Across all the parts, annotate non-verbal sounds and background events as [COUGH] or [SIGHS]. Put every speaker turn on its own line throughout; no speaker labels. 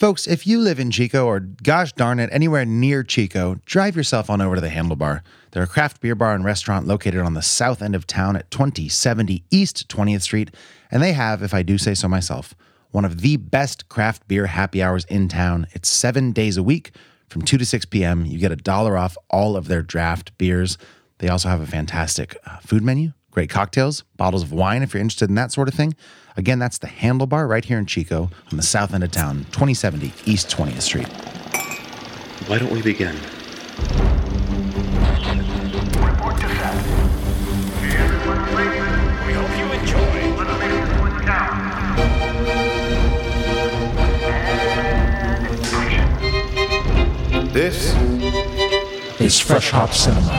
Folks, if you live in Chico or gosh darn it, anywhere near Chico, drive yourself on over to the Handlebar. They're a craft beer bar and restaurant located on the south end of town at 2070 East 20th Street. And they have, if I do say so myself, one of the best craft beer happy hours in town. It's seven days a week from 2 to 6 p.m. You get a dollar off all of their draft beers. They also have a fantastic uh, food menu, great cocktails, bottles of wine if you're interested in that sort of thing. Again, that's the Handlebar right here in Chico on the south end of town, 2070 East 20th Street.
Why don't we begin?
Report to set. Everyone ready? We hope you enjoy. Let's make this one count. And action.
This
is Fresh Hop Cinema.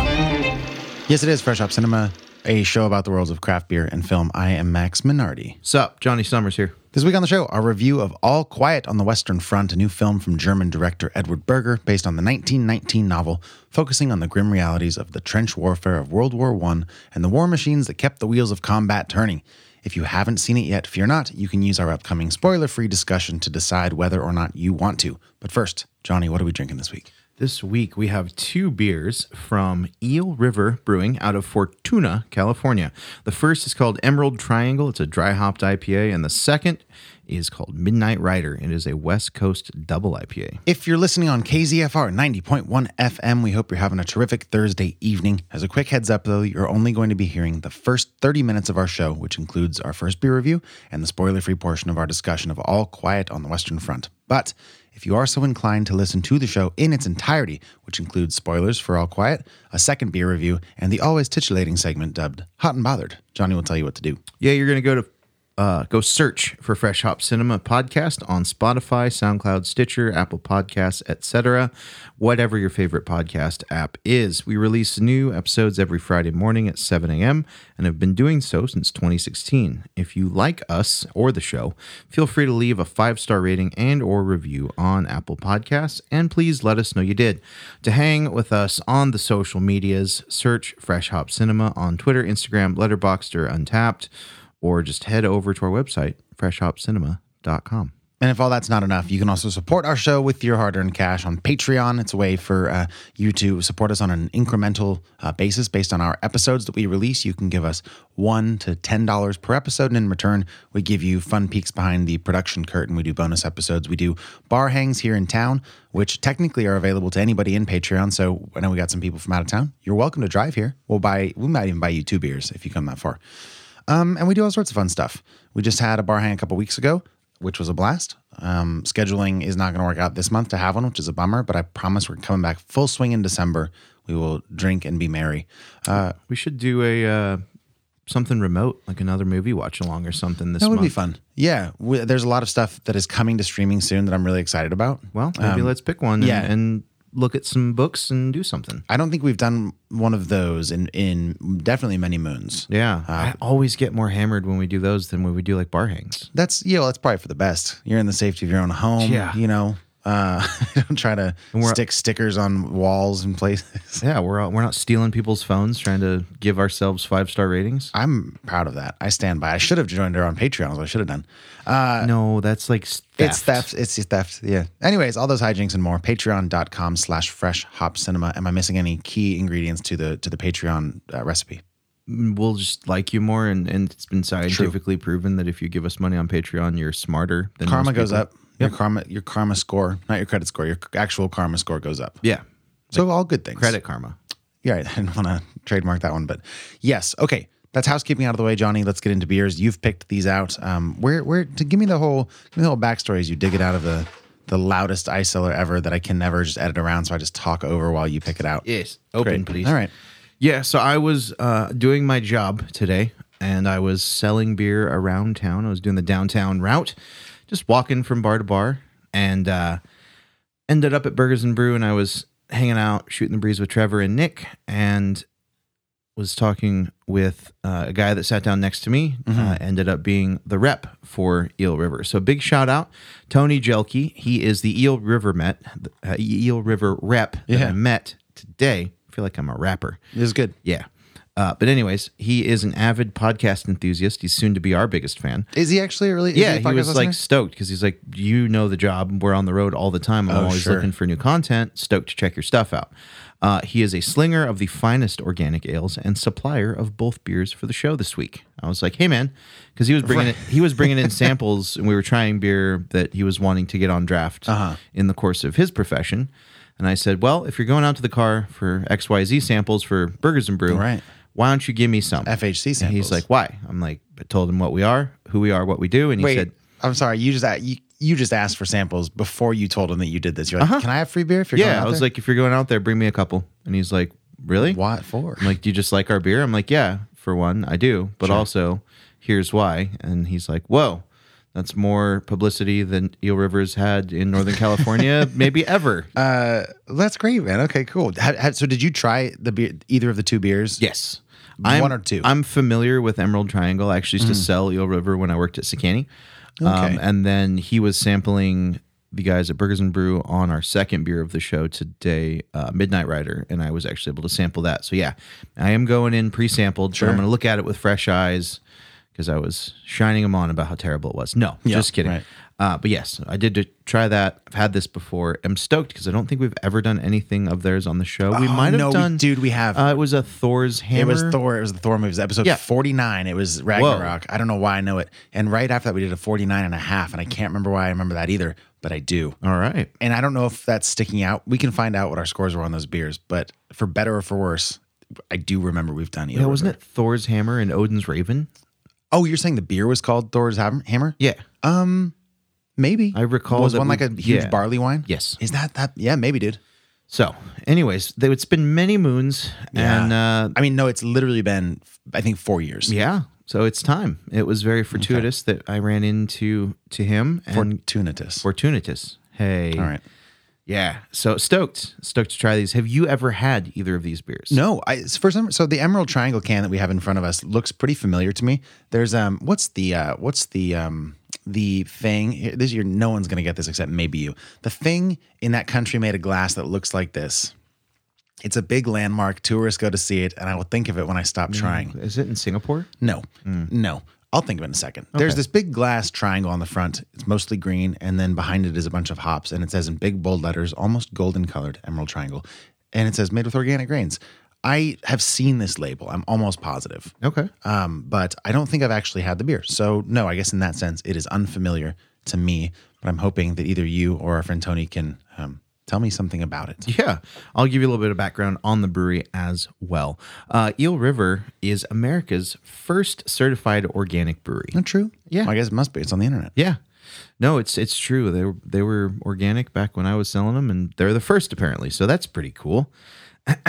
Yes, it is Fresh Hop Cinema, a show about the worlds of craft beer and film. I am Max Minardi.
Sup, Johnny Summers here.
This week on the show, our review of All Quiet on the Western Front, a new film from German director Edward Berger, based on the 1919 novel, focusing on the grim realities of the trench warfare of World War I and the war machines that kept the wheels of combat turning. If you haven't seen it yet, fear not, you can use our upcoming spoiler free discussion to decide whether or not you want to. But first, Johnny, what are we drinking this week?
This week we have two beers from Eel River Brewing out of Fortuna, California. The first is called Emerald Triangle. It's a dry hopped IPA, and the second is called Midnight Rider. It is a West Coast double IPA.
If you're listening on KZFR 90.1 FM, we hope you're having a terrific Thursday evening. As a quick heads up, though, you're only going to be hearing the first 30 minutes of our show, which includes our first beer review and the spoiler free portion of our discussion of All Quiet on the Western Front. But if you are so inclined to listen to the show in its entirety, which includes spoilers for All Quiet, a second beer review, and the always titillating segment dubbed Hot and Bothered, Johnny will tell you what to do.
Yeah, you're going to go to uh, go search for Fresh Hop Cinema podcast on Spotify, SoundCloud, Stitcher, Apple Podcasts, etc. Whatever your favorite podcast app is. We release new episodes every Friday morning at 7 a.m. and have been doing so since 2016. If you like us or the show, feel free to leave a five-star rating and or review on Apple Podcasts, and please let us know you did. To hang with us on the social medias, search Fresh Hop Cinema on Twitter, Instagram, Letterboxd, or Untappd or just head over to our website, freshhopcinema.com.
And if all that's not enough, you can also support our show with your hard earned cash on Patreon. It's a way for uh, you to support us on an incremental uh, basis based on our episodes that we release. You can give us one to $10 per episode. And in return, we give you fun peeks behind the production curtain. We do bonus episodes. We do bar hangs here in town, which technically are available to anybody in Patreon. So I know we got some people from out of town. You're welcome to drive here. We'll buy, we might even buy you two beers if you come that far. Um, and we do all sorts of fun stuff. We just had a bar hang a couple weeks ago, which was a blast. Um, scheduling is not going to work out this month to have one, which is a bummer, but I promise we're coming back full swing in December. We will drink and be merry. Uh,
We should do a uh, something remote, like another movie watch along or something this
that would
month.
be fun. Yeah. We, there's a lot of stuff that is coming to streaming soon that I'm really excited about.
Well, maybe
Um,
let's pick one and,
yeah.
and look at some books and do something.
I don't think we've done one of those in, in definitely many moons.
Yeah. Uh, I always get more hammered when we do those than when we do like bar hangs.
That's, yeah, well, that's probably for the best. You're in the safety of your own home.
Yeah.
You know, uh, [LAUGHS] don't try to stick stickers on walls and places.
Yeah, we're all, we're not stealing people's phones trying to give ourselves five star ratings.
I'm proud of that. I stand by. I should have joined her on Patreon. I should have done.
no, that's like theft.
It's theft. It's theft. Yeah. Anyways, all those hijinks and more. Patreon.com slash fresh hop cinema. Am I missing any key ingredients to the to the Patreon uh, recipe?
We'll just like you more, and, and it's been scientifically proven that if you give us money on Patreon, you're smarter than
Karma goes
people.
Up. Your karma your karma score, not your credit score, your actual karma score goes up.
Yeah,
So all good things.
credit karma.
Yeah, [LAUGHS] I didn't want to trademark that one, but yes. Okay. That's housekeeping out of the way, Johnny. Let's get into beers. You've picked these out. Um, where, where, to give me the whole, give me the whole backstory as you dig it out of the, the loudest ice cellar ever that I can never just edit around. So I just talk over while you pick it out.
Yes, open,
Great.
please.
All right.
Yeah, so I was uh, doing my job today, and I was selling beer around town. I was doing the downtown route, just walking from bar to bar, and uh, ended up at Burgers and Brew, and I was hanging out, shooting the breeze with Trevor and Nick, and was talking with uh, a guy that sat down next to me. Uh, ended up being the rep for Eel River. So big shout out, Tony Jelke. He is the Eel River Met, uh, Eel River rep that
Yeah.
I met today. I feel like I'm a rapper.
This is good.
Yeah. Uh, but anyways, he is an avid podcast enthusiast. He's soon to be our biggest fan.
Is he actually a really? is
yeah,
a
he
podcast
was
listener?
like stoked because he's like, you know the job. We're on the road all the time. I'm
Oh,
always
sure.
looking for new content. Stoked to check your stuff out. Uh, he is a slinger of the finest organic ales and supplier of both beers for the show this week. I was like, hey man, because he was bringing it, he was bringing in [LAUGHS] samples and we were trying beer that he was wanting to get on draft
Uh-huh.
in the course of his profession. And I said, well, if you're going out to the car for X Y Z samples for Burgers and Brew,
Right.
Why don't you give me some
FHC
And
samples.
he's like, why? I'm like, I told him what we are, who we are, what we do, and he
Wait,
said,
I'm sorry. You just you, you just asked for samples before you told him that you did this. You're like, can I have free beer if you're going
Uh-huh. Yeah,
out
I was
there?"
like, if you're going out there, bring me a couple. And he's like, really?
what for?
I'm like, do you just like our beer? I'm like, yeah, for one, I do, but also here's why. And he's like, whoa, that's more publicity than Eel Rivers had in Northern California, [LAUGHS] maybe ever.
Uh, that's great, man. Okay, cool. Ha- ha- so, did you try the beer, either of the two beers?
yes.
One or two? Mm.
I'm familiar with Emerald Triangle. I actually used to sell Eel River when I worked at Sakani.
Okay.
Um, and then he was sampling the guys at Burgers and Brew on our second beer of the show today, uh, Midnight Rider, and I was actually able to sample that. So yeah, I am going in pre-sampled. Sure. I'm going to look at it with fresh eyes because I was shining them on about how terrible it was. No,
Yeah,
just kidding.
right.
Uh, but yes, I did try that. I've had this before. I'm stoked because I don't think we've ever done anything of theirs on the show. We
Oh,
might have
no, we-
done,
dude, we have.
Uh, it was a Thor's hammer.
It was Thor. It was the Thor movies, episode
Yeah.
49. It was Ragnarok. I don't know why I know it. And right after that, we did a 49 and a half. And I can't remember why I remember that either, but I do.
All right.
And I don't know if that's sticking out. We can find out what our scores were on those beers, but for better or for worse, I do remember we've done it.
Yeah, wasn't it Thor's hammer and Odin's raven?
Oh, you're saying the beer was called Thor's Ham- Hammer?
Yeah.
Maybe.
I recall
Was
that
one
we-
like a huge
yeah.
barley wine?
Yes.
Is that that? Yeah, maybe, dude.
So, anyways, they, it's been many moons, and uh,
I mean, no, it's literally been, I think, four years.
yeah, so it's time. It was very fortuitous that I ran into to him
Fortunatus.
fortuitous. Hey,
All right.
yeah. So stoked, stoked to try these. Have you ever had either of these beers?
No, I for some so the Emerald Triangle can that we have in front of us looks pretty familiar to me. There's um what's the uh what's the um the thing this year no one's gonna get this except maybe you. The thing in that country made of glass that looks like this. It's a big landmark. Tourists go to see it, and I will think of it when I stop mm. trying.
Is it in Singapore?
No, mm. no. I'll think of it in a second. There's this big glass triangle on the front. It's mostly green, and then behind it is a bunch of hops, and it says in big bold letters, almost golden colored emerald triangle, and it says made with organic grains. I have seen this label. I'm almost positive.
Okay.
Um, but I don't think I've actually had the beer. So no, I guess in that sense, it is unfamiliar to me. But I'm hoping that either you or our friend Tony can um, tell me something about it.
Yeah, I'll give you a little bit of background on the brewery as well. Uh, Eel River is America's first certified organic brewery.
Not true?
Yeah.
Well, I guess it must be. It's on the internet.
Yeah. No, it's it's true. They were they were organic back when I was selling them, and they're the first apparently. So that's pretty cool. [CLEARS THROAT]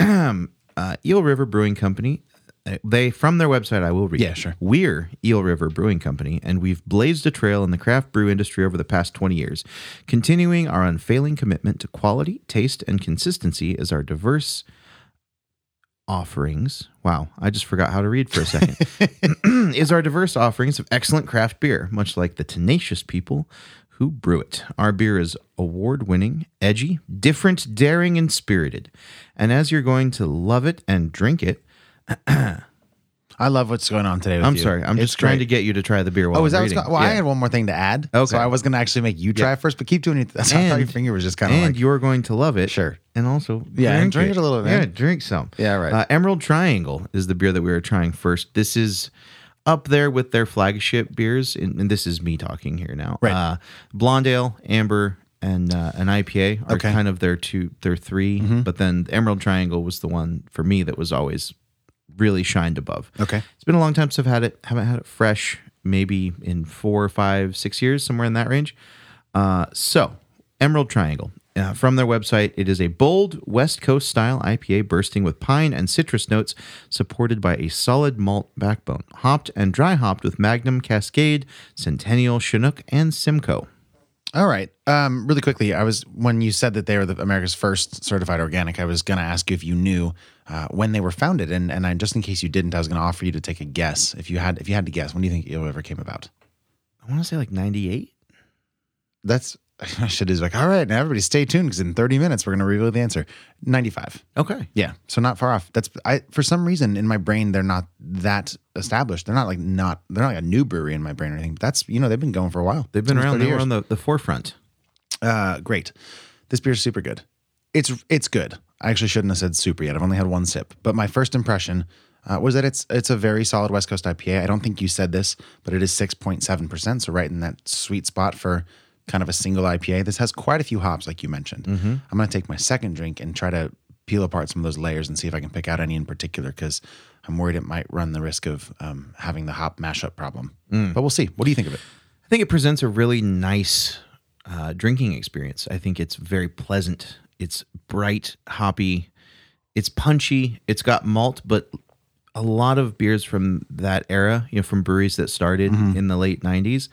uh, Eel River Brewing Company. uh, They from their website, I will read.
Yeah, sure.
We're Eel River Brewing Company, and we've blazed a trail in the craft brew industry over the past 20 years, continuing our unfailing commitment to quality, taste, and consistency as our diverse offerings. Wow, I just forgot how to read for a second. [LAUGHS] [CLEARS THROAT] is our diverse offerings of excellent craft beer, much like the tenacious people who brew it. Our beer is award winning, edgy, different, daring, and spirited. And as you're going to love it and drink it, [CLEARS THROAT]
I love what's going on today with
I'm
you.
sorry, I'm
It's
just trying to get you to try the beer while
Oh, is that what's Well, I had one more thing to add.
Okay.
So I was going to actually make you try it first, but keep doing it. [LAUGHS] That's how your
And-
finger was just kind of
and
like.
you're going to love it.
Sure.
And also,
Yeah, and drink it a little bit,
Yeah, drink some.
Yeah, right.
Uh, Emerald Triangle is the beer that we were trying first. This is up there with their flagship beers, and, and this is me talking here now.
Right.
Uh, Blonde Ale, Amber, and uh, an IPA are
Okay. Mm-hmm.
kind of their two, their 3 But then the Emerald Triangle was the one for me that was always really shined above.
Okay.
It's been a long time since I've had it. Haven't had it fresh, maybe in four, five, six years, somewhere in that range. Uh, so, Emerald Triangle. Uh, from their website, it is a bold West Coast style IPA bursting with pine and citrus notes, supported by a solid malt backbone, hopped and dry hopped with Magnum, Cascade, Centennial, Chinook, and Simcoe.
All right. Um, really quickly, I was when you said that they were the America's first certified organic. I was going to ask you if you knew uh, when they were founded, and and I, just in case you didn't, I was going to offer you to take a guess. If you had, if you had to guess, when do you think it ever came about?
I want to say like 98.
That's [LAUGHS] I should is like, all right, now everybody stay tuned because in 30 minutes we're going to reveal the answer. 95.
Okay.
Yeah, so not far off. That's I for some reason in my brain they're not that established. They're not like not they're not like a new brewery in my brain or anything. That's you know they've been going for a while.
They've been around. They were on the, the forefront.
Uh, great. This beer's super good. It's it's good. I actually shouldn't have said super yet. I've only had one sip, but my first impression uh, was that it's it's a very solid West Coast IPA. I don't think you said this, but it is six point seven percent, so right in that sweet spot for kind of a single IPA. This has quite a few hops, like you mentioned. I'm gonna take my second drink and try to peel apart some of those layers and see if I can pick out any in particular because I'm worried it might run the risk of um, having the hop mashup problem. But we'll see. What do you think of it?
I think it presents a really nice uh, drinking experience. I think it's very pleasant. It's bright, hoppy. It's punchy. It's got malt, but a lot of beers from that era, you know, from breweries that started in the late '90s,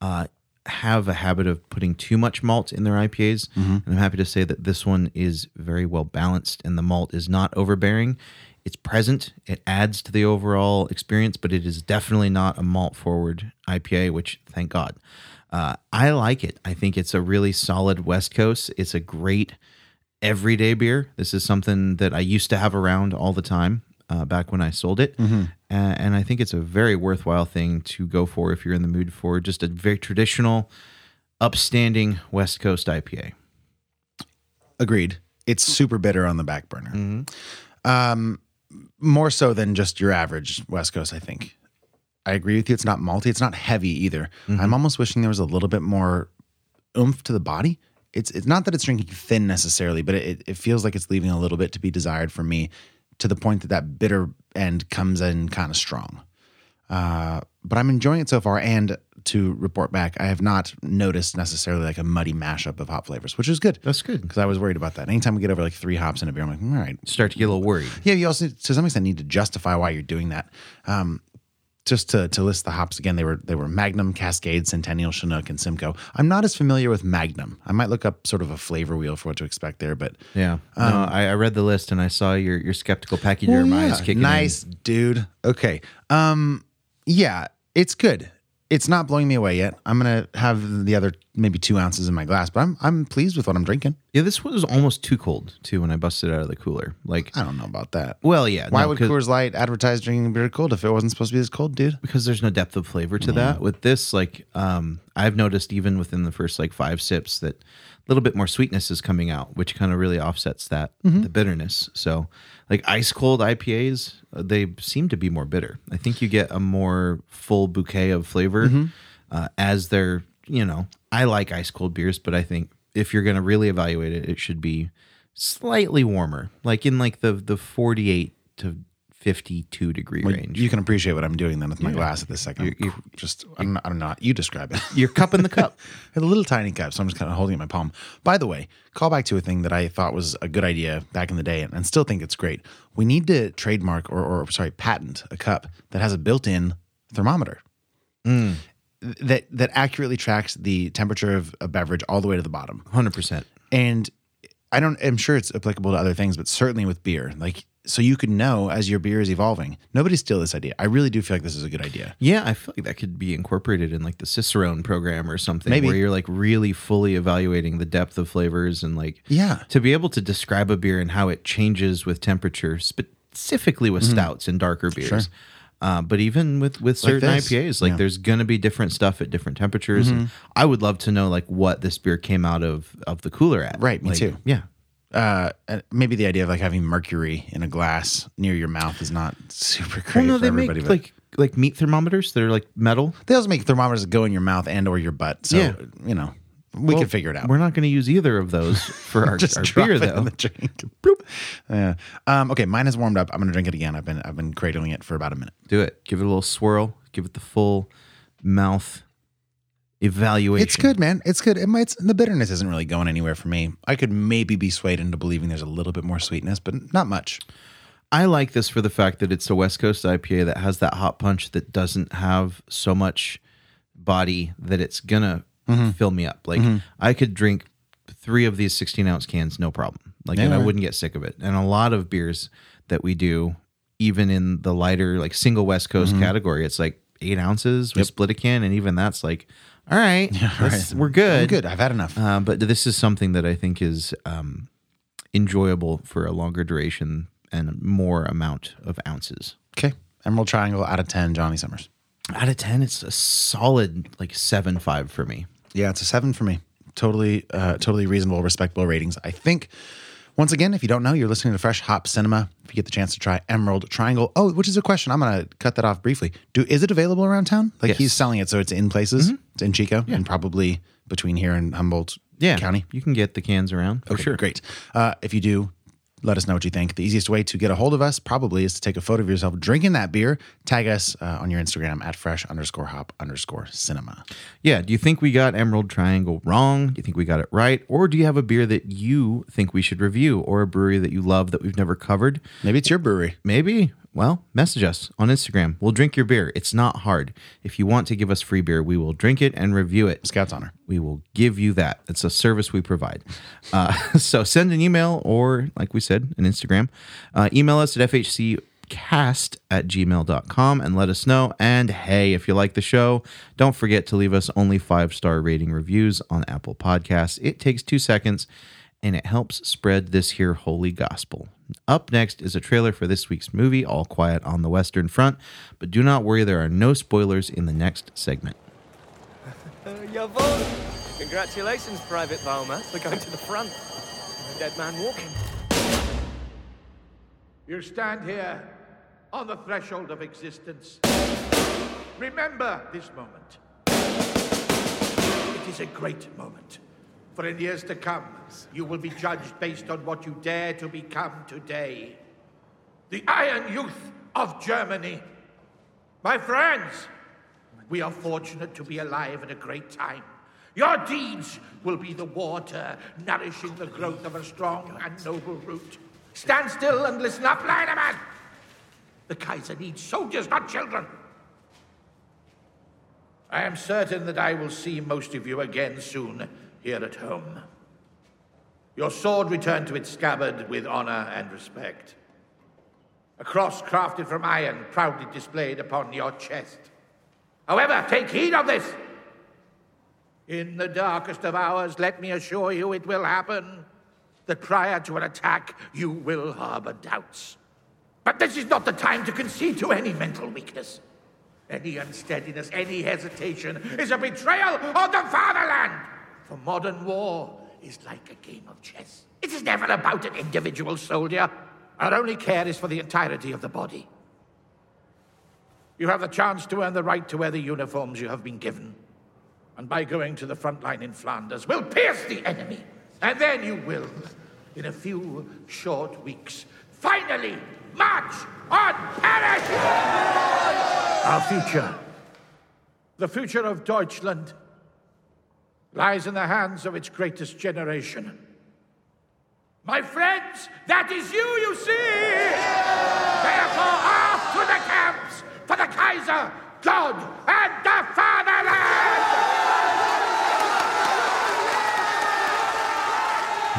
uh, have a habit of putting too much malt in their IPAs. And I'm happy to say that this one is very well balanced, and the malt is not overbearing. It's present. It adds to the overall experience, but it is definitely not a malt forward IPA, which thank God. Uh, I like it. I think it's a really solid West Coast. It's a great everyday beer. This is something that I used to have around all the time uh, back when I sold it. Uh, and I think it's a very worthwhile thing to go for if you're in the mood for just a very traditional, upstanding West Coast IPA.
Agreed. It's super bitter on the back burner. Um, more so than just your average West Coast, I think. I agree with you. It's not malty. It's not heavy either. I'm almost wishing there was a little bit more oomph to the body. It's it's not that it's drinking thin necessarily, but it, it feels like it's leaving a little bit to be desired for me, to the point that that bitter end comes in kind of strong. Uh, but I'm enjoying it so far. And to report back, I have not noticed necessarily like a muddy mashup of hop flavors, which is good.
That's good.
because I was worried about that. Anytime we get over like three hops in a beer, I'm like, all right.
Start to get a little worried.
Yeah, you also to some extent need to justify why you're doing that. Um, just to to list the hops again, they were they were Magnum, Cascade, Centennial, Chinook, and Simcoe. I'm not as familiar with Magnum. I might look up sort of a flavor wheel for what to expect there, but
Yeah. no, I, I read the list and I saw your your skeptical pachyderm
Well,
eyes
yeah.
kicking
nice, dude. Okay. Um, yeah, it's good. It's not blowing me away yet. I'm gonna have the other maybe two ounces in my glass, but I'm I'm pleased with what I'm drinking.
Yeah, this was almost too cold too when I busted it out of the cooler. Like,
I don't know about that.
well, yeah.
Why
no,
would Coors Light advertise drinking beer cold if it wasn't supposed to be this cold, dude?
because there's no depth of flavor to that. With this, like, um, I've noticed even within the first like five sips that a little bit more sweetness is coming out, which kind of really offsets that
Mm-hmm.
the bitterness. So, like ice cold IPAs, uh, they seem to be more bitter. I think you get a more full bouquet of flavor
Mm-hmm.
uh, as they're, you know, I like ice cold beers, but I think if you're going to really evaluate it, it should be slightly warmer, like in like the the 48 to 52 degree
Well,
range.
You can appreciate what I'm doing then with my glass at this second.
You- you-
just I don't, know, I don't. You describe it. [LAUGHS]
Your cup in the cup. [LAUGHS]
a little tiny cup, so I'm just kind of holding it in my palm. By the way, call back to a thing that I thought was a good idea back in the day, and, and still think it's great. We need to trademark or, or sorry, patent a cup that has a built-in thermometer
Mm.
that that accurately tracks the temperature of a beverage all the way to the bottom.
Hundred percent.
And I don't. I'm sure it's applicable to other things, but certainly with beer, like so you could know as your beer is evolving. Nobody steal this idea. I really do feel like this is a good idea.
Yeah, I feel like that could be incorporated in like the Cicerone program or something,
Maybe.
where you're like really fully evaluating the depth of flavors and like
Yeah.
to be able to describe a beer and how it changes with temperature, specifically with mm-hmm. stouts and darker beers. Uh, but even with with certain
this.
IPAs, like
Yeah.
there's gonna be different stuff at different temperatures. And I would love to know like what this beer came out of of the cooler at.
Right, me
Like,
too.
Yeah,
uh, maybe the idea of like having mercury in a glass near your mouth is not super great
well, no,
for
they
everybody.
make
but
like like meat thermometers that are like metal.
they also make thermometers that go in your mouth and or your butt. So
Yeah.
you know, we
Well,
can figure it out.
We're not going to use either of those [LAUGHS] for our,
Just
our beer,
it
though.
in the drink. Bloop. Yeah. Um, okay, mine is warmed up. I'm gonna drink it again. I've been I've been cradling it for about a minute.
Do it. Give it a little swirl. Give it the full mouth evaluation.
It's good, man. It's good. It might. The bitterness isn't really going anywhere for me. I could maybe be swayed into believing there's a little bit more sweetness, but not much.
I like this for the fact that it's a West Coast IPA that has that hot punch that doesn't have so much body that it's gonna
Mm-hmm.
fill me up. Like I could drink three of these 16 ounce cans, no problem. Like, and I wouldn't get sick of it. And a lot of beers that we do, even in the lighter, like single West Coast
Mm-hmm.
category, it's like eight ounces. We split a can, and even that's like, all right, [LAUGHS] let's- we're good.
I'm good. I've had enough.
Uh, but this is something that I think is um, enjoyable for a longer duration and more amount of ounces.
okay. Emerald Triangle out of 10, Johnny Summers.
Out of ten, it's a solid like seven five for me.
Yeah, it's a seven for me. Totally, uh, totally reasonable, respectable ratings. I think. Once again, if you don't know, you're listening to Fresh Hop Cinema. If you get the chance to try Emerald Triangle, oh, which is a question, I'm gonna cut that off briefly. Do is it available around town? Like
Yes. Mm-hmm.
he's selling it, so it's in places. It's in Chico and probably between here and Humboldt
Yeah,
County.
You can get the cans around
Okay,
sure.
Great. Uh, if you do, let us know what you think. The easiest way to get a hold of us probably is to take a photo of yourself drinking that beer. Tag us uh, on your Instagram at fresh underscore hop underscore cinema.
Yeah. Do you think we got Emerald Triangle wrong? Do you think we got it right? Or do you have a beer that you think we should review or a brewery that you love that we've never covered?
Maybe it's your brewery.
Maybe. Well, message us on Instagram. We'll drink your beer. It's not hard. If you want to give us free beer, we will drink it and review it.
Scout's honor.
We will give you that. It's a service we provide. Uh, [LAUGHS] so send an email or, like we said, an Instagram. Uh, email us at fhccast at gmail.com and let us know. And hey, if you like the show, don't forget to leave us only five star rating reviews on Apple Podcasts. It takes two seconds and it helps spread this here holy gospel. Up next is a trailer for this week's movie, All Quiet on the Western Front. But do not worry, there are no spoilers in the next segment. [LAUGHS]
Jawohl! Congratulations, Private Baumer, for going to the front. A dead man walking.
You stand here on the threshold of existence. Remember this moment. It is a great moment. For in years to come, you will be judged based on what you dare to become today. The Iron Youth of Germany. My friends, we are fortunate to be alive at a great time. Your deeds will be the water nourishing the growth of a strong and noble root. Stand still and listen up, Leiderman! The Kaiser needs soldiers, not children. I am certain that I will see most of you again soon here at home. Your sword returned to its scabbard with honor and respect. A cross crafted from iron proudly displayed upon your chest. However, take heed of this. In the darkest of hours, let me assure you it will happen that prior to an attack, you will harbor doubts. But this is not the time to concede to any mental weakness. Any unsteadiness, any hesitation is a betrayal of the fatherland. For modern war is like a game of chess. It is never about an individual soldier. Our only care is for the entirety of the body. You have the chance to earn the right to wear the uniforms you have been given. And by going to the front line in Flanders, we'll pierce the enemy. And then you will, in a few short weeks, finally march on Paris! Our future, the future of Deutschland, lies in the hands of its greatest generation. My friends, that is you, you see! Therefore, off to the camps for the Kaiser, God, and the Fatherland!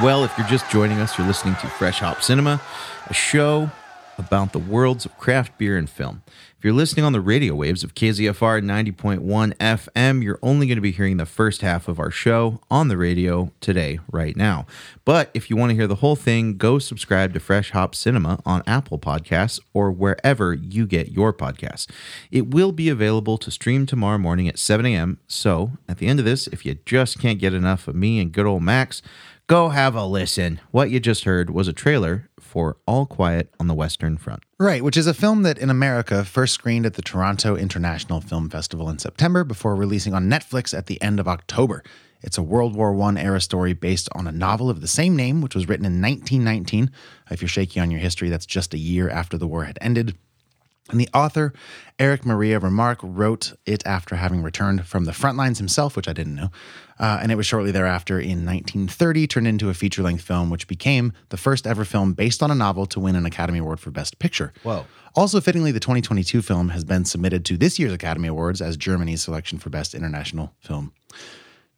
Well, if you're just joining us, you're listening to Fresh Hop Cinema, a show about the worlds of craft beer and film. If you're listening on the radio waves of KZFR 90.1 FM, you're only going to be hearing the first half of our show on the radio today, right now. But if you want to hear the whole thing, go subscribe to Fresh Hop Cinema on Apple Podcasts or wherever you get your podcasts. It will be available to stream tomorrow morning at 7 a.m. So at the end of this, if you just can't get enough of me and good old Max, Go have a listen. What you just heard was a trailer for All Quiet on the Western Front.
Right, which is a film that in America first screened at the Toronto International Film Festival in September before releasing on Netflix at the end of October. It's a World War I era story based on a novel of the same name, which was written in 1919. If you're shaky on your history, that's just a year after the war had ended. And the author, Eric Maria Remarque, wrote it after having returned from the front lines himself, which I didn't know. Uh, and it was shortly thereafter, in 1930, turned into a feature length film, which became the first ever film based on a novel to win an Academy Award for Best Picture.
Whoa.
Also, fittingly, the 2022 film has been submitted to this year's Academy Awards as Germany's selection for Best International Film.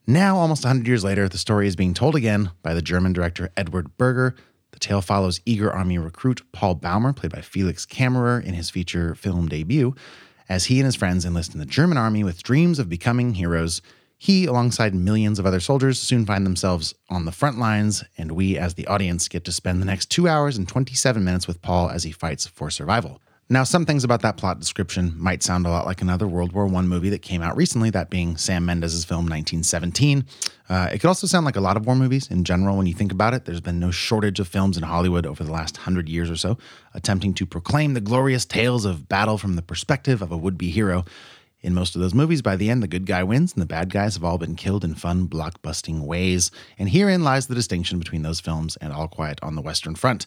Now, almost 100 years later, the story is being told again by the German director Edward Berger. The tale follows eager army recruit Paul Baumer, played by Felix Kammerer in his feature film debut, as he and his friends enlist in the German army with dreams of becoming heroes. He, alongside millions of other soldiers, soon find themselves on the front lines, and we, as the audience, get to spend the next two hours and 27 minutes with Paul as he fights for survival. Now, some things about that plot description might sound a lot like another World War I movie that came out recently, that being Sam Mendes' film 1917. Uh, it could also sound like a lot of war movies in general when you think about it. There's been no shortage of films in Hollywood over the last hundred years or so, attempting to proclaim the glorious tales of battle from the perspective of a would be hero. In most of those movies, by the end, the good guy wins and the bad guys have all been killed in fun, blockbusting ways. And herein lies the distinction between those films and All Quiet on the Western Front.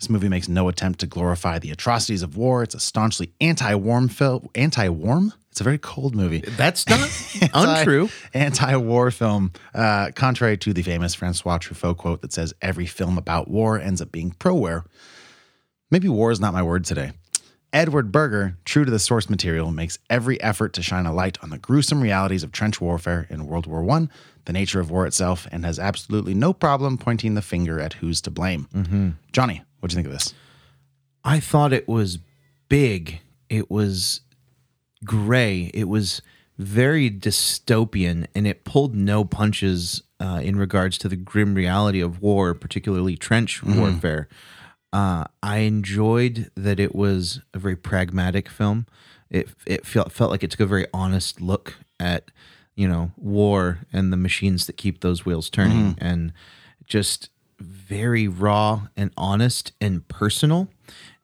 This movie makes no attempt to glorify the atrocities of war. It's a staunchly anti-warm film. Anti-warm? It's a very cold movie.
That's not [LAUGHS] untrue.
Anti-war film, uh, contrary to the famous Francois Truffaut quote that says every film about war ends up being pro-war. Maybe war is not my word today. Edward Berger, true to the source material, makes every effort to shine a light on the gruesome realities of trench warfare in World War I, the nature of war itself, and has absolutely no problem pointing the finger at who's to blame. Johnny, what do you think of this?
I thought it was big. It was gray. It was very dystopian, and it pulled no punches uh, in regards to the grim reality of war, particularly trench warfare. Uh, I enjoyed that it was a very pragmatic film. It it felt felt like it took a very honest look at you know war and the machines that keep those wheels turning, mm-hmm. and just very raw and honest and personal.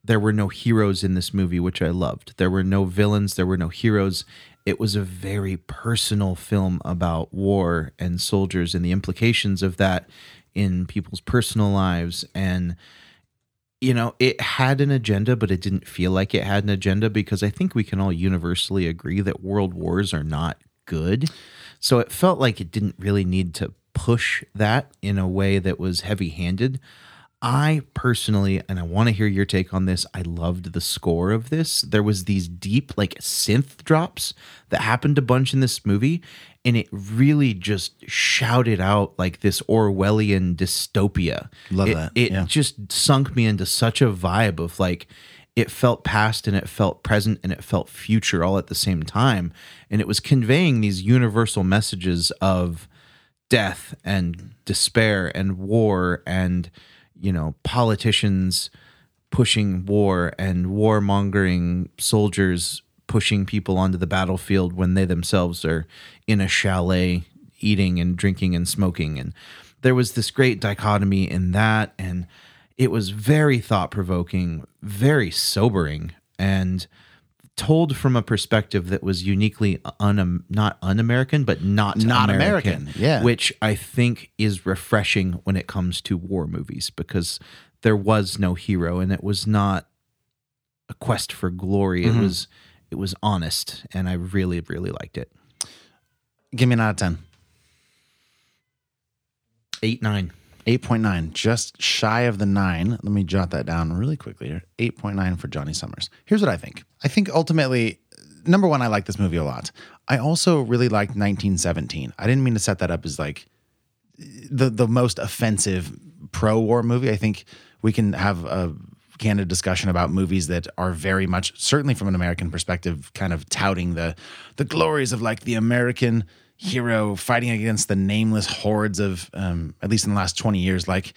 There were no heroes in this movie, which I loved. There were no villains. There were no heroes. It was a very personal film about war and soldiers and the implications of that in people's personal lives and you know, it had an agenda, but it didn't feel like it had an agenda because I think we can all universally agree that world wars are not good. So it felt like it didn't really need to push that in a way that was heavy handed. I personally, and I want to hear your take on this, I loved the score of this. There was these deep, like synth drops that happened a bunch in this movie, and it really just shouted out like this Orwellian dystopia.
Love
It-
that,
It
yeah.
just sunk me into such a vibe of like it felt past and it felt present and it felt future all at the same time. And it was conveying these universal messages of death and despair and war and you know politicians pushing war and warmongering soldiers pushing people onto the battlefield when they themselves are in a chalet eating and drinking and smoking. And there was this great dichotomy in that and it was very thought provoking very sobering and told from a perspective that was uniquely un not un-American but not
Not
American,
American, yeah.
which I think is refreshing when it comes to war movies because there was no hero and it was not a quest for glory
Mm-hmm.
it was it was honest and I really really liked it
Give me an out of 10.
8 9
8.9, just shy of the nine. Let me jot that down really quickly here. 8.9 for Johnny Summers. Here's what I think. I think ultimately, number one, I like this movie a lot. I also really liked 1917. I didn't mean to set that up as like the the most offensive pro war movie. I think we can have a candid discussion about movies that are very much certainly from an American perspective kind of touting the the glories of like the American hero fighting against the nameless hordes of um, at least in the last 20 years like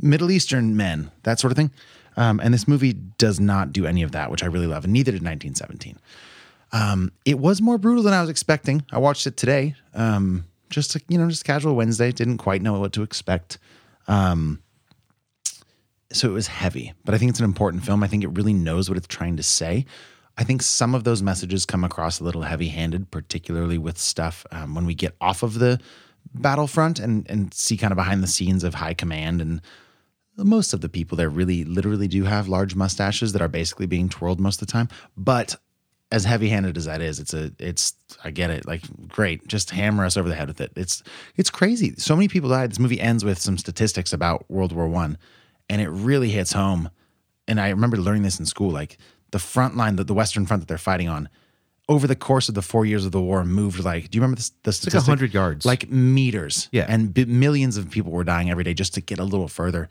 Middle Eastern men, that sort of thing. Um, and this movie does not do any of that, which I really love, and neither did 1917 it was more brutal than I was expecting. I watched it today, um, just you know, just casual Wednesday. Didn't quite know what to expect. Um, so it was heavy, but I think it's an important film. I think it really knows what it's trying to say. I think some of those messages come across a little heavy-handed, particularly with stuff um, when we get off of the battlefront and and see kind of behind the scenes of high command and most of the people there really literally do have large mustaches that are basically being twirled most of the time. But as heavy-handed as that is, it's a it's I get it. Like great, just hammer us over the head with it. It's it's crazy. So many people died. This movie ends with some statistics about World War One, and it really hits home. And I remember learning this in school. Like the front line, the, the Western Front that they're fighting on, over the course of the four years of the war, moved like. Do you remember this? The statistic?
100 yards.
like meters.
Yeah.
and b- millions of people were dying every day just to get a little further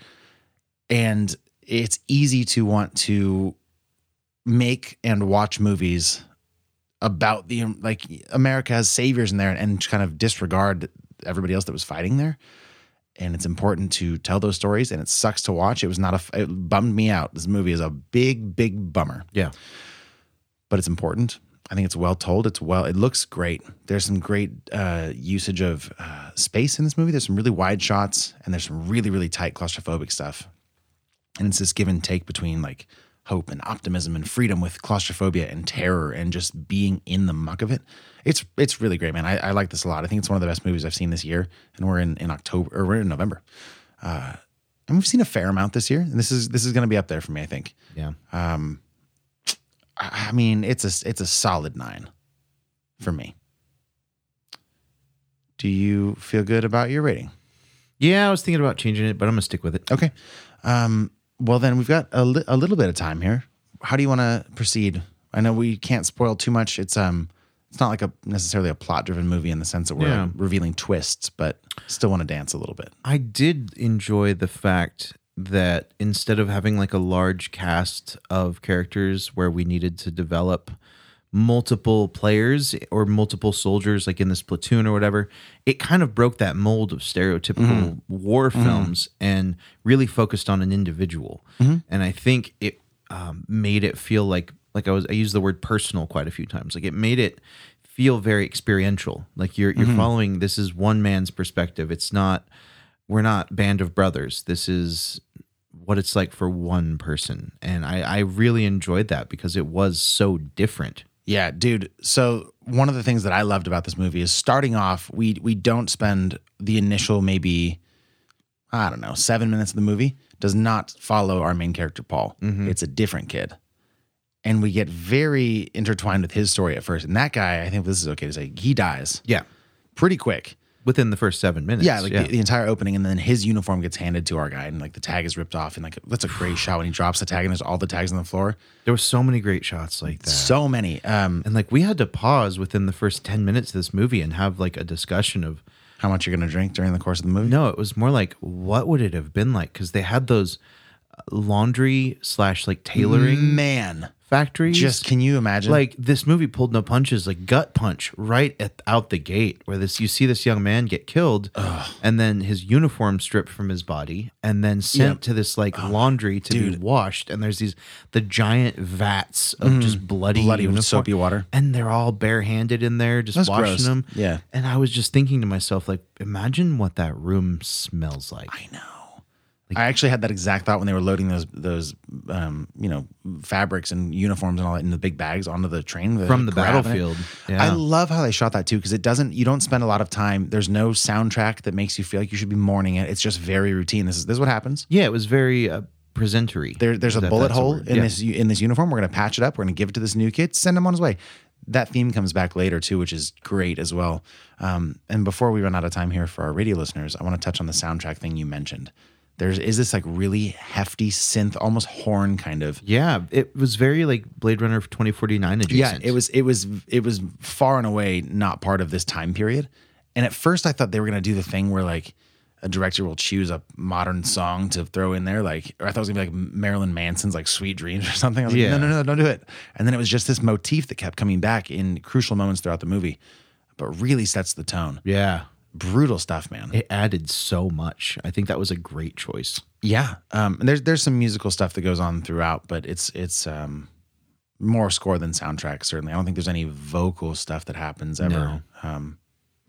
and it's easy to want to make and watch movies about the like America has saviors in there and kind of disregard everybody else that was fighting there. And it's important to tell those stories, and it sucks to watch. It was not a. It bummed me out. This movie is a big, big bummer
Yeah.
but it's important. I think it's well told. It's well. It looks great. There's some great uh, usage of uh, space in this movie. There's some really wide shots, and there's some really really tight claustrophobic stuff. And it's this give and take between like hope and optimism and freedom with claustrophobia and terror and just being in the muck of it. It's it's really great, man. I, I like this a lot. I think it's one of the best movies I've seen this year, and we're in in October or we're in November. Uh, and we've seen a fair amount this year. And this is this is going to be up there for me. I think.
Yeah.
I I mean, it's a it's a solid nine for me. Do you feel good about your rating?
Yeah, I was thinking about changing it, but I'm gonna stick with it.
Okay. Um, well, then we've got a, li- a little bit of time here. How do you want to proceed? I know we can't spoil too much. It's um, it's not like a necessarily a plot driven movie in the sense that we're
Yeah.
revealing twists, but still want to dance a little bit.
I did enjoy the fact that instead of having like a large cast of characters where we needed to develop multiple players or multiple soldiers like in this platoon or whatever it kind of broke that mold of stereotypical mm-hmm. war mm-hmm. films and really focused on an individual. Mm-hmm. And i think it um, made it feel like like i was i used the word personal quite a few times like it made it feel very experiential. Like you're you're following this is one man's perspective. It's not we're not band of brothers. This is what it's like for one person. And i i really enjoyed that because it was so different
Yeah, dude. So one of the things that I loved about this movie is starting off, we we don't spend the initial maybe I don't know seven minutes of the movie does not follow our main character Paul. Mm-hmm. It's a different kid, and we get very intertwined with his story at first. And that guy, I think this is okay to say, he dies
yeah
pretty quick.
Within the first seven minutes
Yeah, like The, the entire opening, and then his uniform gets handed to our guy, and like the tag is ripped off, and like that's a great shot when he drops the tag, and there's all the tags on the floor.
there were so many great shots like that
So many. Um,
and like we had to pause within the first 10 minutes of this movie and have like a discussion of
how much you're gonna drink during the course of the movie?
no it was more like what would it have been like because they had those laundry slash like tailoring
man.
Factories
Just can you imagine?
like this movie pulled no punches like gut punch right at, out the gate where this you see this young man get killed and then his uniform stripped from his body and then sent
Yep. Oh,
to this like laundry to be washed and there's these the giant vats of mm. just bloody.
Bloody
uniform-
soapy water.
and they're all barehanded in there just
That's
washing
gross.
them
Yeah.
and i was just thinking to myself like imagine what that room smells like
I know. I actually had that exact thought when they were loading those those um, you know fabrics and uniforms and all that in the big bags onto the train They're
From the battlefield.
I love how they shot that too because it doesn't. You don't spend a lot of time. There's no soundtrack that makes you feel like you should be mourning it. It's just very routine. This is this is what happens.
yeah it was very uh, presentery
There, there's a
That-
bullet hole
word.
in
Yeah.
this in this uniform. We're gonna patch it up. We're gonna give it to this new kid. Send him on his way. That theme comes back later too, which is great as well. Um, and before we run out of time here for our radio listeners, I want to touch on the soundtrack thing you mentioned. There's is this like really hefty synth, almost horn kind of.
Yeah, it was very like Blade Runner 2049 adjacent.
Yeah, it was it was it was far and away not part of this time period. And at first I thought they were gonna do the thing where like a director will choose a modern song to throw in there, like or I thought it was gonna be like Marilyn Manson's like Sweet Dreams or something. I was like,
Yeah.
no, no, no, don't do it. And then it was just this motif that kept coming back in crucial moments throughout the movie, but really sets the tone.
Yeah.
Brutal stuff, man.
It added so much. I think that was a great choice.
Yeah, um, and there's there's some musical stuff that goes on throughout, but it's it's um, more score than soundtrack. Certainly, I don't think there's any vocal stuff that happens ever. Um,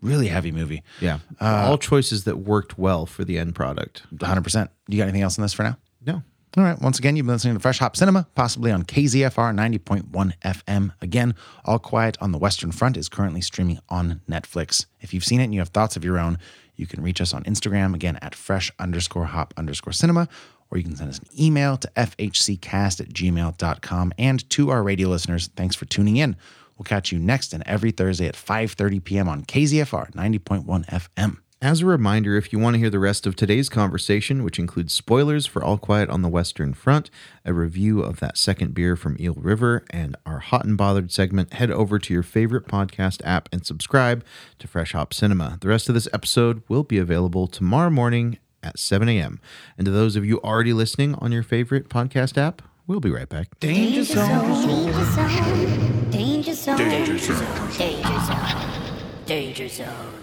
really heavy movie,
Yeah.
Uh,
All choices that worked well for the end product.
100. percent You got anything else on this for now?
No.
All right. Once again, you've been listening to Fresh Hop Cinema, possibly on KZFR 90.1 FM. Again, All Quiet on the Western Front is currently streaming on Netflix. If you've seen it and you have thoughts of your own, you can reach us on Instagram, again, at fresh underscore hop underscore cinema, or you can send us an email to fhccast at gmail.com. And to our radio listeners, thanks for tuning in. We'll catch you next and every Thursday at 5.30 p.m. on KZFR 90.1 FM.
As a reminder, if you want to hear the rest of today's conversation, which includes spoilers for All Quiet on the Western Front, a review of that second beer from Eel River, and our Hot and Bothered segment, head over to your favorite podcast app and subscribe to Fresh Hop Cinema. The rest of this episode will be available tomorrow morning at 7 a.m. And to those of you already listening on your favorite podcast app, we'll be right back.
Danger zone, danger zone, danger zone. zone. Danger zone. Danger zone. Danger zone.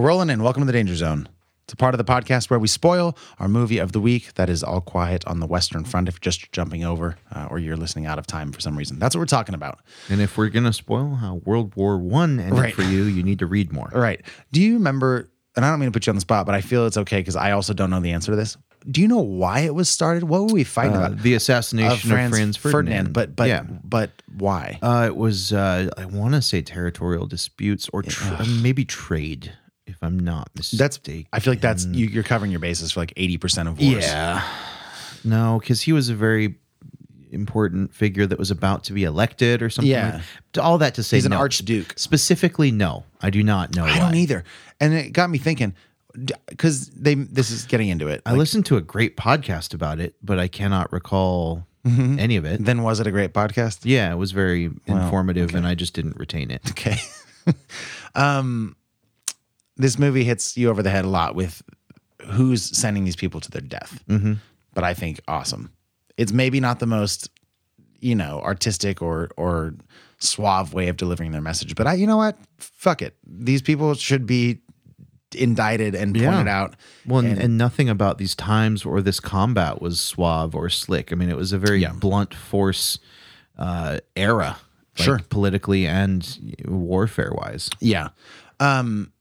We're rolling in. Welcome to the Danger Zone. It's a part of the podcast where we spoil our movie of the week that is all quiet on the Western Front if you're just jumping over uh, or you're listening out of time for some reason. That's what we're talking about.
And if we're gonna spoil how World War One ended
Right.
for you, you need to read more.
All right. Do you remember, and I don't mean to put you on the spot, but I feel it's okay because I also don't know the answer to this. Do you know why it was started? What were we fighting
Uh,
about?
the assassination of Franz, Ferdinand.
But, but,
yeah,
but why?
uh, it was uh, I want to say territorial disputes or tr- uh, maybe trade, if I'm not mistaken.
that's, I feel like that's, you, you're covering your bases for like 80% of wars.
Yeah. No, because he was a very important figure that was about to be elected or something.
Yeah.
like- All that to say,
He's an
no.
archduke.
Specifically, no, I do not know.
I
why.
don't either. And it got me thinking because they, this is getting into it.
I listened to a great podcast about it, but I cannot recall
Mm-hmm.
any of it.
Then was it a great podcast?
Yeah, it was very informative, and I just didn't retain it.
Okay. [LAUGHS] um, this movie hits you over the head a lot with who's sending these people to their death. Mm-hmm. But I think awesome. It's maybe not the most, you know, artistic or or suave way of delivering their message, but I, you know what? Fuck it. These people should be indicted and
Yeah.
pointed out.
Well, and,
And-
and nothing about these times or this combat was suave or slick. I mean, it was a very
Yeah.
blunt force uh, era, like,
Sure.
politically and warfare wise.
Yeah. Um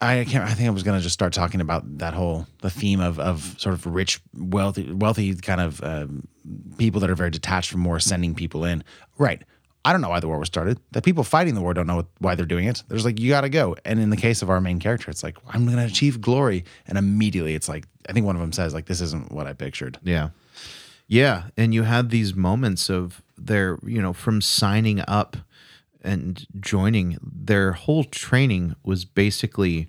I can't I think I was gonna just start talking about that whole the theme of of sort of rich, wealthy wealthy kind of um, people that are very detached from war sending people in. Right. I don't know why the war was started. The people fighting the war don't know why they're doing it. There's like, you got to go. And in the case of our main character, it's like, I'm to achieve glory. And immediately it's like, I think one of them says, like, this isn't what I pictured.
Yeah. Yeah. And you had these moments of their, you know, from signing up and joining, their whole training was basically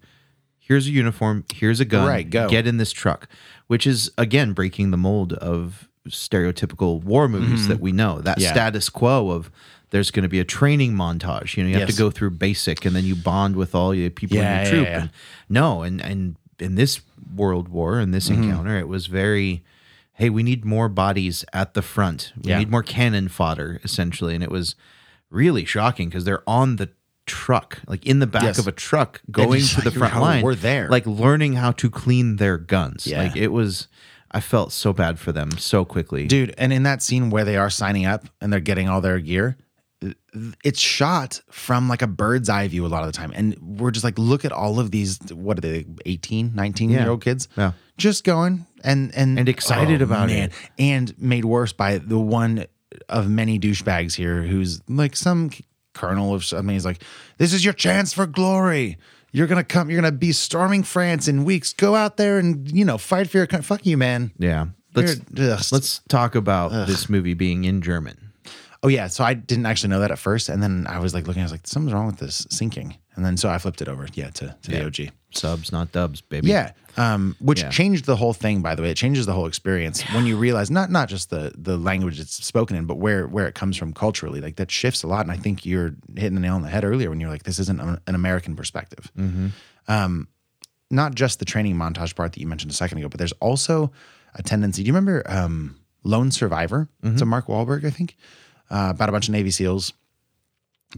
here's a uniform, here's a gun,
Right, go.
get in this truck, which is again breaking the mold of stereotypical war movies that we know. That
Mm-hmm. Yeah.
status quo of there's going to be a training montage. You know, you have
Yes.
to go through basic and then you bond with all your people
Yeah,
in your troop.
yeah.
And no, and and in this world war in this
Mm-hmm.
encounter, it was very hey, we need more bodies at the front. We need more cannon fodder, essentially. And it was really shocking because they're on the truck, like in the back
Yes.
of a truck, going to the front
"Oh,
line.
we're there."
Like learning how to clean their guns.
Yeah.
Like it was I felt so bad for them so quickly.
Dude, and in that scene where they are signing up and they're getting all their gear, it's shot from like a bird's eye view a lot of the time. And we're just like, look at all of these, what are they, 18, 19 year old kids?
Yeah.
Just going and and,
And excited oh, about it.
And made worse by the one of many douchebags here who's like some colonel of something. He's like, this is your chance for glory. You're gonna come. You're gonna be storming France in weeks. Go out there and you know fight for your country. Fuck you, man.
Yeah. Let's
You're
let's talk about this movie being in German.
Oh yeah, so I didn't actually know that at first, and then I was like looking. I was like, something's wrong with this syncing, and then so I flipped it over, yeah, to, to the OG.
Subs, not dubs, baby.
Yeah, um, which
Yeah.
changed the whole thing. By the way, it changes the whole experience when you realize not not just the the language it's spoken in, but where where it comes from culturally. Like that shifts a lot, and I think you're hitting the nail on the head earlier when you're like, this isn't an an American perspective. Um, not just the training montage part that you mentioned a second ago, but there's also a tendency. Do you remember um, Lone Survivor? It's a Mark Wahlberg, I think, uh, about a bunch of Navy SEALs.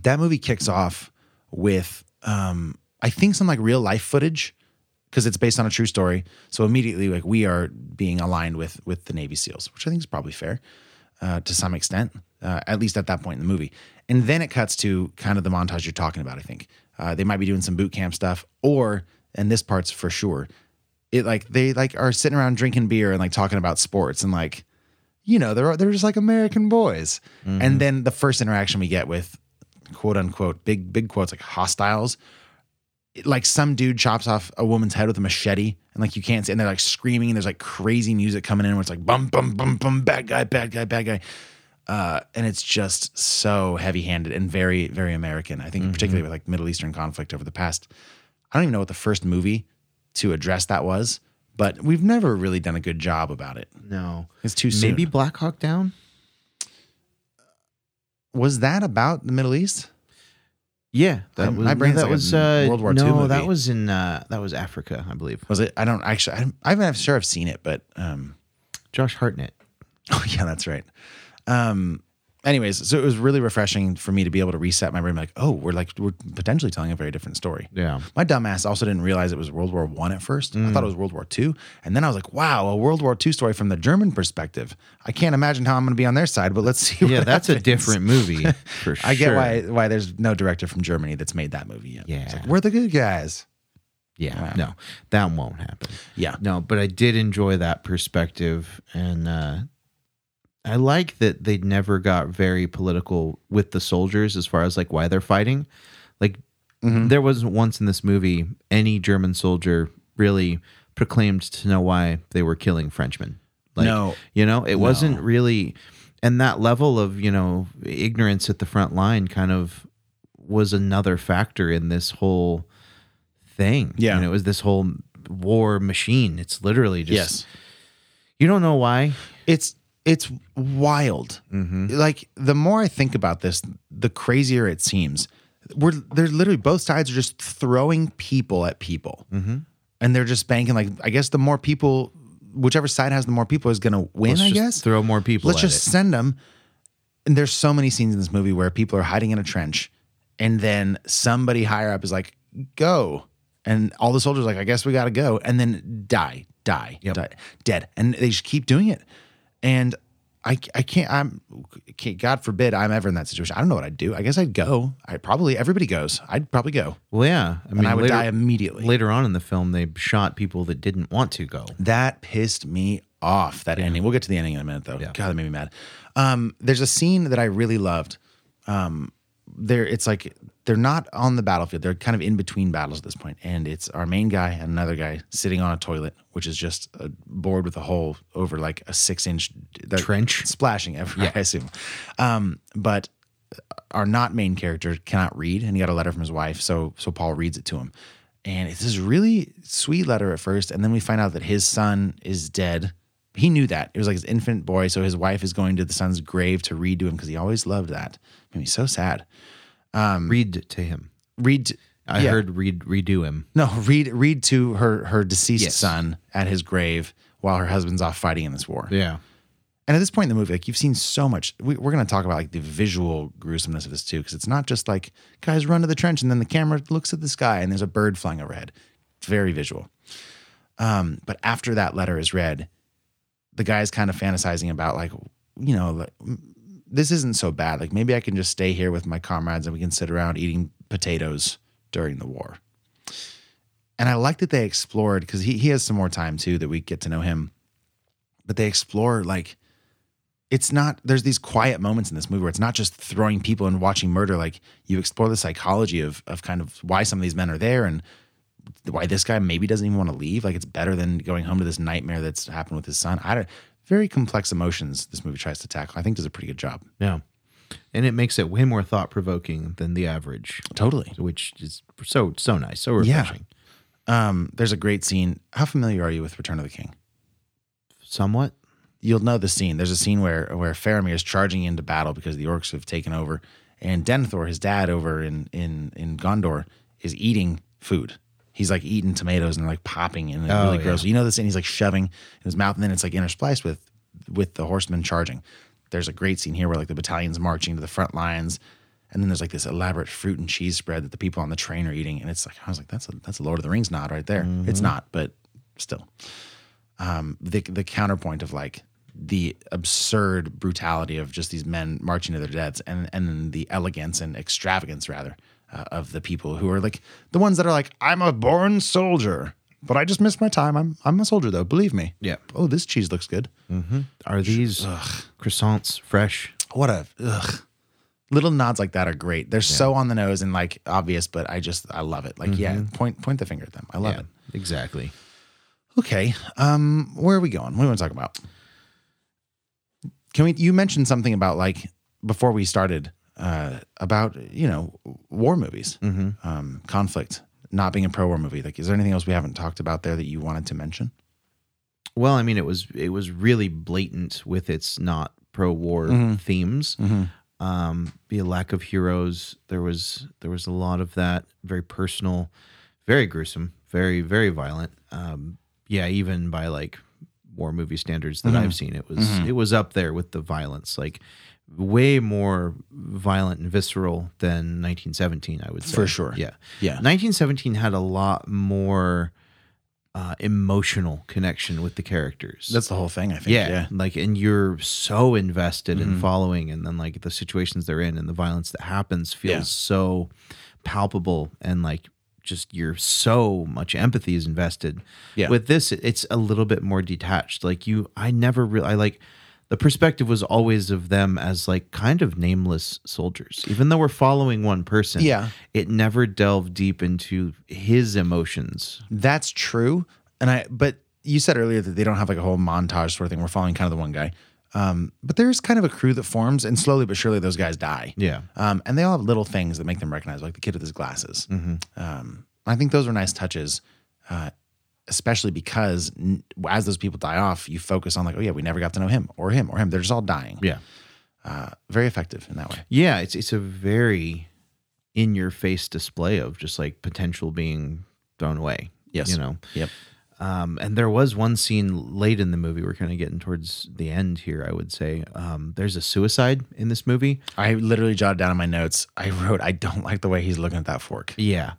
That movie kicks off with, um, I think, some like real life footage because it's based on a true story. So immediately, like we are being aligned with with the Navy SEALs, which I think is probably fair uh, to some extent, uh, at least at that point in the movie. And then it cuts to kind of the montage you're talking about. I think uh, they might be doing some boot camp stuff, or and this part's for sure. It like they like are sitting around drinking beer and like talking about sports and like, you know, they're they're just like American boys. And then the first interaction we get with quote unquote big big quotes like hostiles like some dude chops off a woman's head with a machete and like you can't see and they're like screaming and there's like crazy music coming in where it's like bum bum bum bum bad guy bad guy bad guy. Uh, and it's just so heavy-handed and very very american. I think particularly with like middle eastern conflict over the past i don't even know what the first movie to address that was but we've never really done a good job about it
No.
it's too soon
Maybe Black Hawk Down?
was that about the middle east
Yeah, that
My-
was
my brain's
that
like
was uh,
World War II
No, that was in uh, that was Africa, I believe.
was it i don't actually i'm, I'm not sure i've seen it but um
Josh Hartnett. [LAUGHS]
Oh yeah, that's right. Um, anyways, so it was really refreshing for me to be able to reset my brain. Like, oh, we're like we're potentially telling a very different story.
Yeah.
My dumbass also didn't realize it was World War One at first. I
Mm.
thought it was World War Two, and then I was like, wow, a World War Two story from the German perspective. I can't imagine how I'm going to be on their side, but let's see.
Yeah, that's a different movie [LAUGHS] for sure.
I get why why there's no director from Germany that's made that movie yet.
Yeah.
like, we're the good guys.
Yeah, no, that won't happen.
Yeah.
No, but I did enjoy that perspective, and uh, I like that they never got very political with the soldiers as far as like why they're fighting. Like,
Mm-hmm.
there wasn't once in this movie any German soldier really proclaimed to know why they were killing Frenchmen. Like,
No.
you know, it wasn't really, and that level of you know ignorance at the front line kind of was another factor in this whole thing.
Yeah.
and it was this whole war machine. It's literally just
yes.
You don't know why.
It's it's wild. Mm-hmm. Like the more I think about this, the crazier it seems. We're they're literally both sides are just throwing people at people, mm-hmm. and they're just banking. Like I guess the more people, whichever side has the more people is going to win.
Let's
I guess
throw more people
Let's just
it.
send them. And there's so many scenes in this movie where people are hiding in a trench, and then somebody higher up is like, "Go," and all the soldiers are like, "I guess we got to go," and then die, die, die, dead, and they just keep doing it. And I, I can't. I'm. Can't, God forbid I'm ever in that situation. I don't know what I'd do. I guess I'd go. I probably everybody goes. I'd probably go.
Well, yeah. I mean,
I would
later,
die immediately.
Later on in the film, they shot people that didn't want to go.
That pissed me off. That ending. We'll get to the ending in a minute, though.
Yeah.
God, that made me mad. Um, there's a scene that I really loved. Um, there, it's like they're not on the battlefield. They're kind of in between battles at this point, and it's our main guy and another guy sitting on a toilet, which is just a board with a hole over like a six inch
Trench?
splashing everywhere. [LAUGHS] I assume. Um, but our not main character cannot read, and he got a letter from his wife, so so Paul reads it to him, and it's this really sweet letter at first, and then we find out that his son is dead. He knew that it was like his infant boy, so his wife is going to the son's grave to read to him because he always loved that. Made me so sad.
Read to him.
Read. to-
I
Um, yeah.
heard read redo him.
no read read to her her deceased
Yes.
son at his grave while her husband's off fighting in this war.
Yeah.
And at this point in the movie, like you've seen so much. We, we're going to talk about like the visual gruesomeness of this too, because it's not just like guys run to the trench and then the camera looks at the sky and there's a bird flying overhead. It's very visual. Um, but after that letter is read, the guy's kind of fantasizing about like, you know, like, this isn't so bad. Like maybe I can just stay here with my comrades and we can sit around eating potatoes during the war. And I like that they explored because he, he has some more time too that we get to know him. But they explore like it's not there's these quiet moments in this movie where it's not just throwing people and watching murder like you explore the psychology of of kind of why some of these men are there and why this guy maybe doesn't even want to leave like it's better than going home to this nightmare that's happened with his son i don't very complex emotions this movie tries to tackle i think does a pretty good job
Yeah. And it makes it way more thought provoking than the average,
totally
which is so so nice, so
Yeah.
refreshing.
um there's a great scene how familiar are you with return of the king
Somewhat.
you'll know the scene. There's a scene where where Faramir is charging into battle because the orcs have taken over, and Denethor, his dad over in in in Gondor, is eating food. He's like eating tomatoes and they're like popping and
Oh,
really
yeah.
gross. You know this scene? He's like shoving in his mouth, and then it's like interspliced with with the horsemen charging. There's a great scene here where like the battalion's marching to the front lines, and then there's like this elaborate fruit and cheese spread that the people on the train are eating, and it's like I was like that's a that's a Lord of the Rings nod right there.
Mm-hmm.
It's not, but still um, the the counterpoint of like the absurd brutality of just these men marching to their deaths, and and the elegance and extravagance rather uh, of the people who are like the ones that are like, I'm a born soldier, but I just missed my time. I'm I'm a soldier though. Believe me.
Yeah.
Oh, this cheese looks good.
Are these croissants fresh?
What a ugh. Little nods like that are great. They're so on the nose and like obvious, but I just I love it. Like yeah, point point the finger at them. I love it.
exactly.
Okay. Um, where are we going? What do we want to talk about? Can we? You mentioned something about like before we started uh, about you know war movies, um, conflict, not being a pro war movie. Like, is there anything else we haven't talked about there that you wanted to mention?
Well, I mean, it was it was really blatant with its not pro war themes. Um, the lack of heroes. There was there was a lot of that. Very personal, very gruesome, very very violent. Um, yeah, even by like war movie standards that I've seen, it was it was up there with the violence. Like way more violent and visceral than 1917. I would say
For sure.
Yeah,
Yeah.
1917 had a lot more uh, emotional connection with the characters.
That's the whole thing, I think.
yeah,
Yeah. Mm-hmm.
like and you're so invested in following, and then like the situations they're in and the violence that happens feels
Yeah.
so palpable and like just you're so much empathy is invested.
Yeah.
With this, it's a little bit more detached. Like you, I never really, I like the perspective was always of them as like kind of nameless soldiers, even though we're following one person.
Yeah.
It never delved deep into his emotions.
That's true. And I, but you said earlier that they don't have like a whole montage sort of thing. We're following kind of the one guy. Um, but there's kind of a crew that forms, and slowly but surely those guys die.
Yeah.
Um, and they all have little things that make them recognized, like the kid with his glasses. Um, I think those are nice touches, uh, especially because n- as those people die off, you focus on like, oh yeah, we never got to know him or him or him. They're just all dying.
Yeah.
Uh, very effective in that way.
Yeah, it's it's a very in your face display of just like potential being thrown away.
Yes.
You know.
Yep.
Um, and there was one scene late in the movie. We're kind of getting towards the end here. I would say um, there's a suicide in this movie.
I literally jotted down in my notes. I wrote, I don't like the way he's looking at that fork.
Yeah,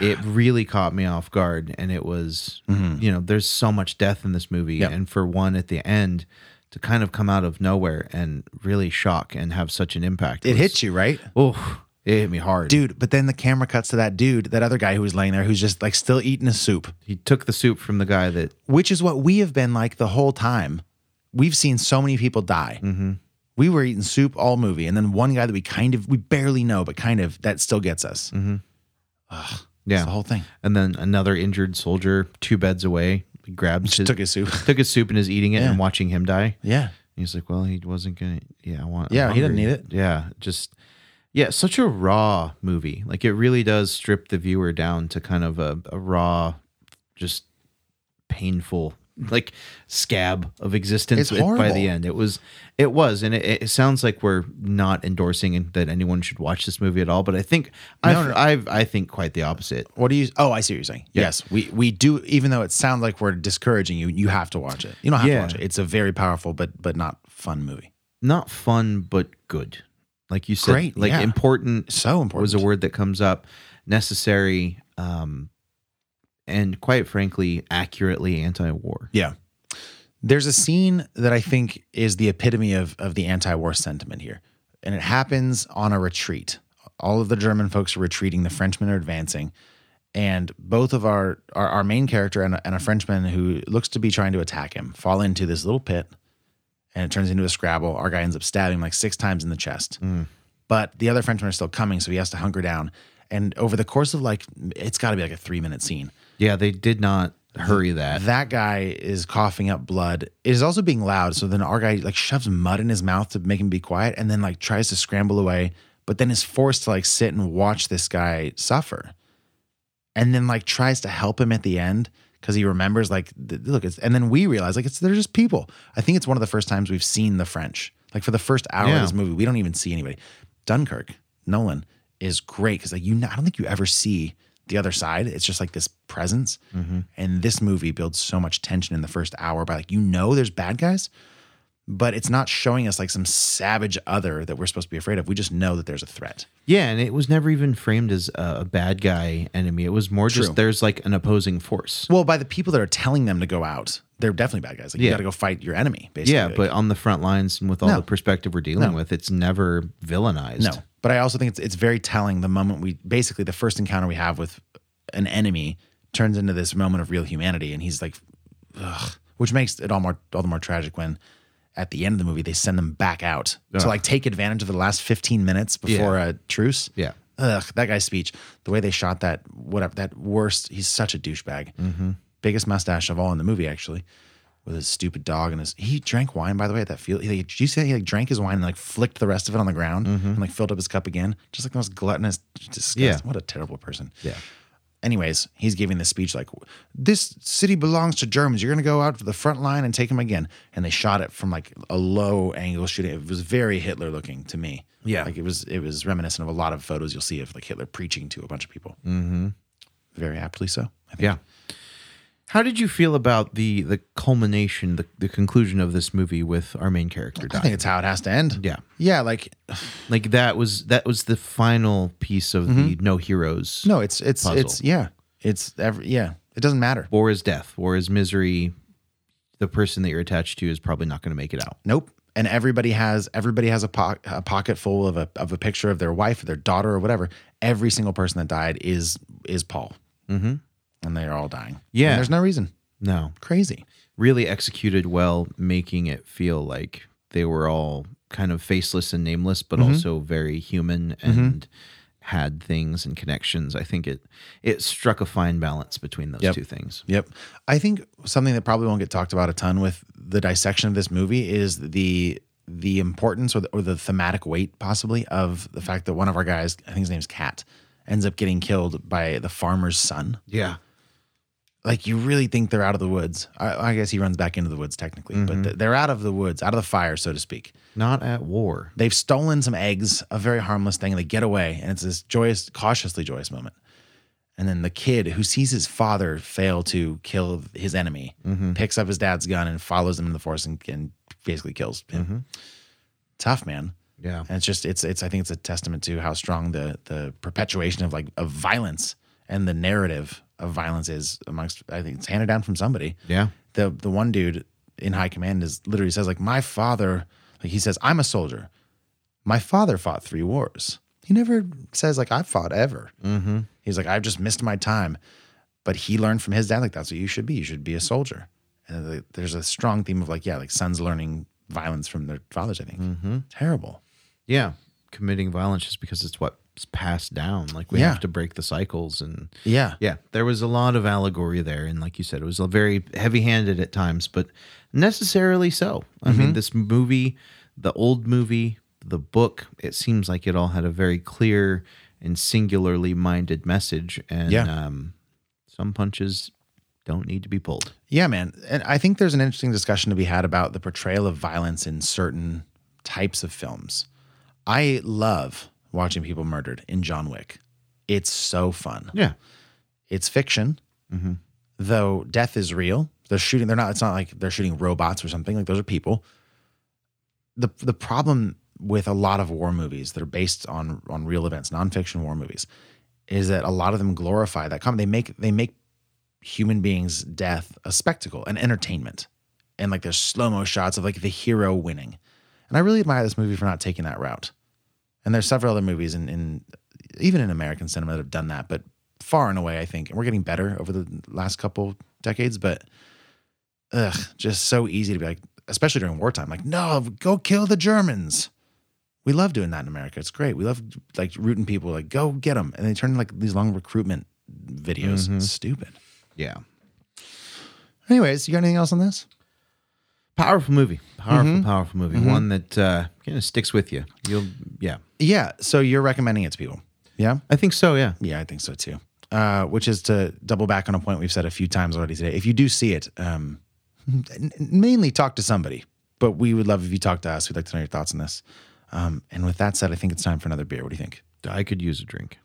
it really caught me off guard, and it was you know there's so much death in this movie,
Yep.
and for one at the end to kind of come out of nowhere and really shock and have such an impact.
It
was-
hits you, right?
Oh, it hit me hard,
dude. But then the camera cuts to that dude, that other guy who was laying there, who's just like still eating his soup,
He took the soup from the guy that
which is what we have been like the whole time. We've seen so many people die.
Mm-hmm.
We were eating soup all movie, and then one guy that we kind of we barely know, but kind of that still gets us.
Mm-hmm. Yeah.
the whole thing.
and then another injured soldier two beds away grabs his,
took his soup.
took his soup and is eating it
Yeah.
and watching him die.
Yeah,
He's like, well, he wasn't gonna. Yeah, I want.
Yeah, he didn't need it.
Yeah, just yeah, such a raw movie. Like it really does strip the viewer down to kind of a, a raw, just painful like scab of existence
It's
by the end. It was, it was, and it, it sounds like we're not endorsing that anyone should watch this movie at all. But I think I've,
no, no.
I've I think quite the opposite.
What do you? Oh, I see what you're saying. Yes, we we do. Even though it sounds like we're discouraging you, you have to watch it. You don't have
Yeah.
to watch it. It's a very powerful, but but not fun movie.
Not fun, but good. Like you said,
Great,
like
yeah.
important.
So important.
was a word that comes up necessary um and quite frankly accurately anti-war
Yeah. There's a scene that I think is the epitome of, of the anti war sentiment here. And it happens on a retreat. All of the German folks are retreating, the Frenchmen are advancing. And both of our, our, our main character and a, and a Frenchman who looks to be trying to attack him fall into this little pit and it turns into a scrabble. Our guy ends up stabbing him like six times in the chest. Mm. But the other Frenchmen are still coming, so he has to hunker down. And over the course of like, it's got to be like a three minute scene.
Yeah they did not hurry that
That guy is coughing up blood. It is also being loud. So then our guy like shoves mud in his mouth to make him be quiet and then like tries to scramble away, but then is forced to like sit and watch this guy suffer. And then like tries to help him at the end because he remembers like th- look it's and then we realize like it's they're just people. I think it's one of the first times we've seen the French. Like for the first hour
Yeah.
of this movie, we don't even see anybody. Dunkirk, Nolan is great because like you I don't think you ever see the other side. It's just like this presence. Mm-hmm. And this movie builds so much tension in the first hour by like you know there's bad guys, but it's not showing us like some savage other that we're supposed to be afraid of. We just know that there's a threat.
yeah and it was never even framed as a, bad guy enemy it was more
True.
just there's like an opposing force
Well, by the people that are telling them to go out, they're definitely bad guys. Like you got to go fight your enemy. Basically,
yeah but on the front lines and with all
No.
the perspective we're dealing
No.
with it's never villainized
No, but I also think it's it's very telling the moment we basically the first encounter we have with an enemy turns into this moment of real humanity, and he's like, ugh, which makes it all more all the more tragic when at the end of the movie they send them back out to like take advantage of the last fifteen minutes before a truce.
Yeah.
Ugh, that guy's speech, the way they shot that, whatever, that worst, he's such a douchebag.
Mm-hmm.
Biggest mustache of all in the movie, actually, with his stupid dog and his. He drank wine, by the way, at that field. He, like, did you say he like drank his wine and like flicked the rest of it on the ground and like filled up his cup again? Just like the most gluttonous, disgusting.
Mm-hmm. Yeah.
What a terrible person.
Yeah.
Anyways, he's giving this speech like, "This city belongs to Germans. You're gonna go out to the front line and take them again." And they shot it from like a low angle shooting. It was very Hitler looking to me.
Yeah.
like it was. It was reminiscent of a lot of photos you'll see of like Hitler preaching to a bunch of people. Mm-hmm. Very aptly so. I think.
yeah How did you feel about the the culmination, the, the conclusion of this movie with our main character
I think it's how it has to end.
Yeah.
Yeah, like [SIGHS]
like that was that was the final piece of the no heroes.
Mm-hmm. no, it's it's
Puzzle.
it's yeah. It's every yeah. It doesn't matter.
war is death, war is misery. The person that you're attached to is probably not going to make it out.
Nope. And everybody has everybody has a, po- a pocket full of a of a picture of their wife or their daughter or whatever. Every single person that died is is Paul, mm-hmm. And they are all dying.
Yeah.
And there's no reason.
No,
Crazy.
really executed well, making it feel like they were all kind of faceless and nameless, but
Mm-hmm.
also very human and had things and connections. I think it it struck a fine balance between those
Yep.
two things.
Yep. I think something that probably won't get talked about a ton with the dissection of this movie is the the importance or the, or the thematic weight possibly of the fact that one of our guys, I think his name's Kat, ends up getting killed by the farmer's son.
Yeah.
Like you really think they're out of the woods. I, I guess he runs back into the woods technically, but mm-hmm. th- they're out of the woods, out of the fire, so to speak.
Not at war.
They've stolen some eggs, a very harmless thing, and they get away. And it's this joyous, cautiously joyous moment. And then the kid who sees his father fail to kill his enemy mm-hmm. picks up his dad's gun and follows him in the forest and, and basically kills him. Mm-hmm. Tough, man.
Yeah.
And it's just it's it's I think it's a testament to how strong the the perpetuation of like of violence and the narrative of violence is amongst I think it's handed down from somebody
Yeah.
the the one dude in high command is literally says like my father like he says I'm a soldier. My father fought three wars. He never says like I've fought ever. Mm-hmm. He's like I've just missed my time, but he learned from his dad like that's what you should be. You should be a soldier. And there's a strong theme of like yeah like sons learning violence from their fathers. I think
Mm-hmm.
terrible.
Yeah. Committing violence just because it's what's passed down. Like we
Yeah.
have to break the cycles and
Yeah.
Yeah, there was a lot of allegory there, and like you said, it was a very heavy-handed at times, but necessarily so. I
Mm-hmm.
mean, this movie, the old movie, the book, it seems like it all had a very clear and singularly minded message, and
Yeah.
um, some punches don't need to be pulled.
Yeah, man. And I think there's an interesting discussion to be had about the portrayal of violence in certain types of films. I love watching people murdered in John Wick. It's so fun.
Yeah,
It's fiction, mm-hmm. though death is real. They're shooting. They're not. It's not like they're shooting robots or something. Like those are people. the The problem with a lot of war movies that are based on on real events, nonfiction war movies, is that a lot of them glorify that. They make they make human beings' death a spectacle, an entertainment, and like there's slow mo shots of like the hero winning. And I really admire this movie for not taking that route. And there's several other movies in, in even in American cinema that have done that, but far and away, I think, and we're getting better over the last couple decades, but ugh, just so easy to be like, especially during wartime, like, no, go kill the Germans. We love doing that in America. It's great. We love like rooting people, like, go get them. And they turn like these long recruitment videos. It's stupid.
yeah.
Anyways, you got anything else on this?
Powerful movie, powerful,
Mm-hmm.
powerful movie. One that uh, kind of sticks with you. You'll, yeah,
Yeah. So you're recommending it to people. Yeah.
I think so. Yeah,
Yeah, I think so too. Uh, which is to double back on a point we've said a few times already today. If you do see it, um, mainly talk to somebody, but we would love if you talk to us. We'd like to know your thoughts on this. Um, and with that said, I think it's time for another beer. What do you think?
I could use a drink.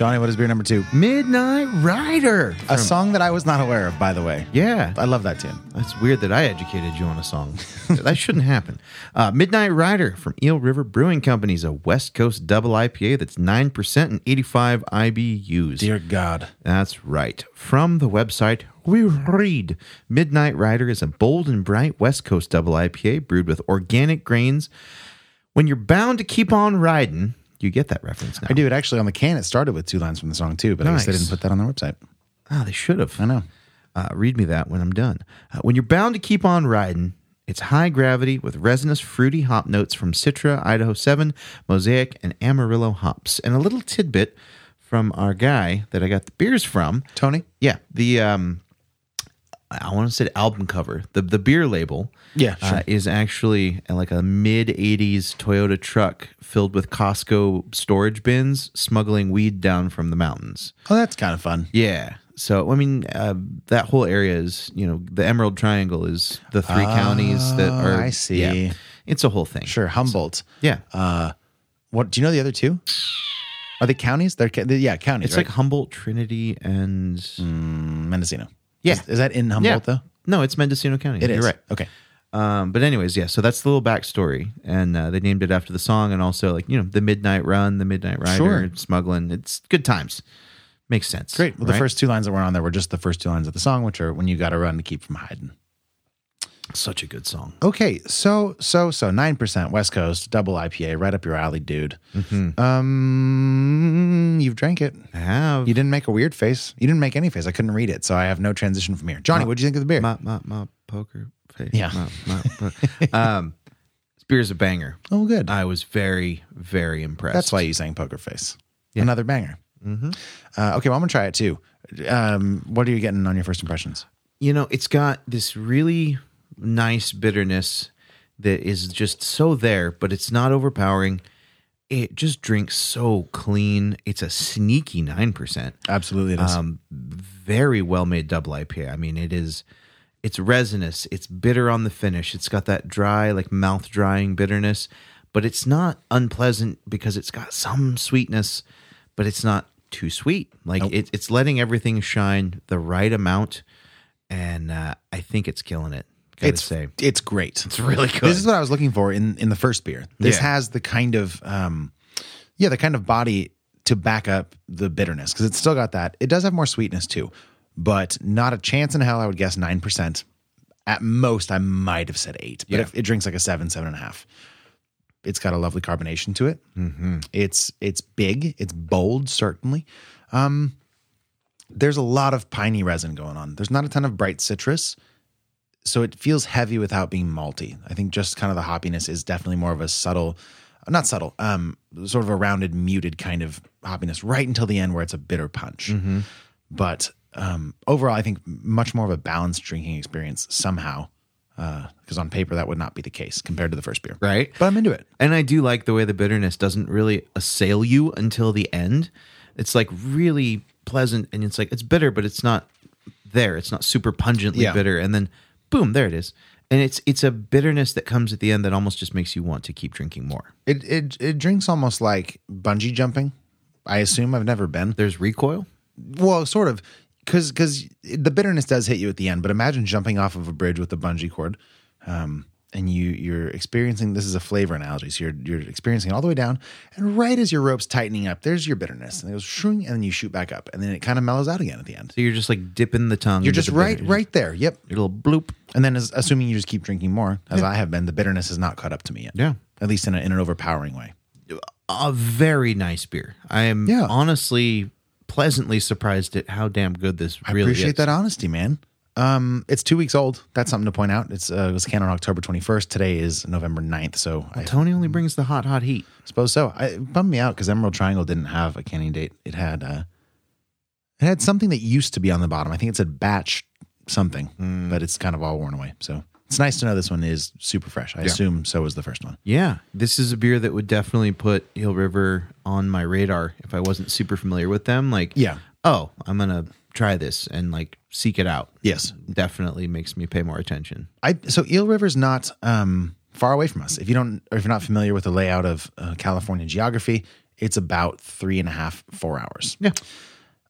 Johnny, what is beer number two?
Midnight Rider.
A song that I was not aware of, by the way.
Yeah,
I love that tune.
That's weird that I educated you on a song. [LAUGHS] that shouldn't happen. Uh, Midnight Rider from Eel River Brewing Company is a West Coast double IPA that's 9% and 85 IBUs.
Dear God.
That's right. From the website, we read Midnight Rider is a bold and bright West Coast double IPA brewed with organic grains. When you're bound to keep on riding, you get that reference now.
I do it actually on the can. It started with two lines from the song too, but I guess they didn't put that on their website.
Ah, they should have.
I know.
Uh, read me that when I'm done. Uh, when you're bound to keep on riding, it's high gravity with resinous, fruity hop notes from Citra, Idaho 7, Mosaic, and Amarillo hops. And a little tidbit from our guy that I got the beers from.
Tony?
Yeah, the um, I want to say album cover. The the beer label,
Yeah,
uh, is actually like a mid '80s Toyota truck filled with Costco storage bins, smuggling weed down from the mountains.
Oh, that's kind of fun.
Yeah. So I mean, uh, that whole area is you know the Emerald Triangle is the three counties that
Oh,
are.
I see.
yeah. it's a whole thing.
Sure, Humboldt.
Yeah.
Uh, what do you know the other two? Are they counties? They're, yeah, counties.
it's
right?
like Humboldt, Trinity, and
Mendocino.
Yeah.
Is, is that in Humboldt though?
No, it's Mendocino County.
It
You're
is.
right.
Okay.
Um, but anyways, yeah. So that's the little backstory, and uh, they named it after the song, and also like you know the Midnight Run, the Midnight Rider,
Sure.
smuggling. It's good times. Makes sense.
Great. Well, the first two lines that were on there were just the first two lines of the song, which are when you got to run to keep from hiding.
such a good song.
Okay, so so so nine percent West Coast double IPA, right up your alley, dude.
Mm-hmm.
Um, you've drank it.
I have
You didn't make a weird face. You didn't make any face. I couldn't read it, so I have no transition from here. Johnny, what do you think of the beer?
my my my poker face.
Yeah.
My, my, um, [LAUGHS] beer's a banger.
oh, good.
I was very very impressed.
That's why you sang Poker Face. Another banger. Mm-hmm. Uh, okay, well, I'm gonna try it too. Um, what are you getting on your first impressions?
you know, it's got this really nice bitterness that is just so there, but it's not overpowering. It just drinks so clean. It's a sneaky 9%.
Absolutely, it is.
Um, very well made double IPA. I mean, it is, it's resinous, it's bitter on the finish. It's got that dry, like mouth drying bitterness, but it's not unpleasant because it's got some sweetness, but it's not too sweet. Like it, it's letting everything shine the right amount. And uh, I think it's killing it.
It's
say.
it's great. It's
really good.
This is what I was looking for in in the first beer. This
Yeah.
has the kind of um, yeah, the kind of body to back up the bitterness because it's still got that. It does have more sweetness too, but not a chance in hell. I would guess nine percent. At most, I might have said eight, but
Yeah.
if it drinks like a seven, seven and a half. It's got a lovely carbonation to it. Mm-hmm. It's it's big. It's bold, certainly. Um, there's a lot of piney resin going on. There's not a ton of bright citrus so it feels heavy without being malty. I think just kind of the hoppiness is definitely more of a subtle, not subtle, um, sort of a rounded, muted kind of hoppiness right until the end where it's a bitter punch. But um, overall, I think much more of a balanced drinking experience somehow, because on paper that would not be the case compared to the first beer.
Right.
But I'm into it.
And I do like the way the bitterness doesn't really assail you until the end. It's like really pleasant and it's like it's bitter, but it's not there. It's not super pungently
Yeah.
bitter. And then boom, there it is. And it's it's a bitterness that comes at the end that almost just makes you want to keep drinking more.
It it it drinks almost like bungee jumping. I assume I've never been.
There's recoil.
Well, sort of, because because the bitterness does hit you at the end. But imagine jumping off of a bridge with a bungee cord, um, and you you're experiencing. This is a flavor analogy. So you're you're experiencing it all the way down, and right as your rope's tightening up, there's your bitterness, and it goes shroom, and then you shoot back up, and then it kind of mellows out again at the end.
So you're just like dipping the tongue.
You're just right
bitterness.
right there. Yep.
Your little bloop.
And then, as, assuming you just keep drinking more, as I have been, the bitterness has not caught up to me yet.
Yeah.
At least in, a, in an overpowering way.
A very nice beer. I am
Yeah.
honestly pleasantly surprised at how damn good this
I
really
appreciate
is.
that honesty, man. Um, it's two weeks old. That's something to point out. It's uh, it was canned on October 21st. Today is November 9th, so I
Tony only brings the hot, hot heat.
suppose so. I, it bummed me out because Emerald Triangle didn't have a canning date. It had uh, it had something that used to be on the bottom. I think it said batch something,
Hmm.
but it's kind of all worn away. So it's nice to know this one is super fresh. I assume so was the first one.
Yeah, this is a beer that would definitely put Eel River on my radar if I wasn't super familiar with them. Like,
Yeah.
oh, I'm gonna try this and like seek it out.
Yes.
definitely makes me pay more attention.
I so Eel River's not um, far away from us. If you don't, or if you're not familiar with the layout of uh, California geography, it's about three and a half, four hours.
Yeah.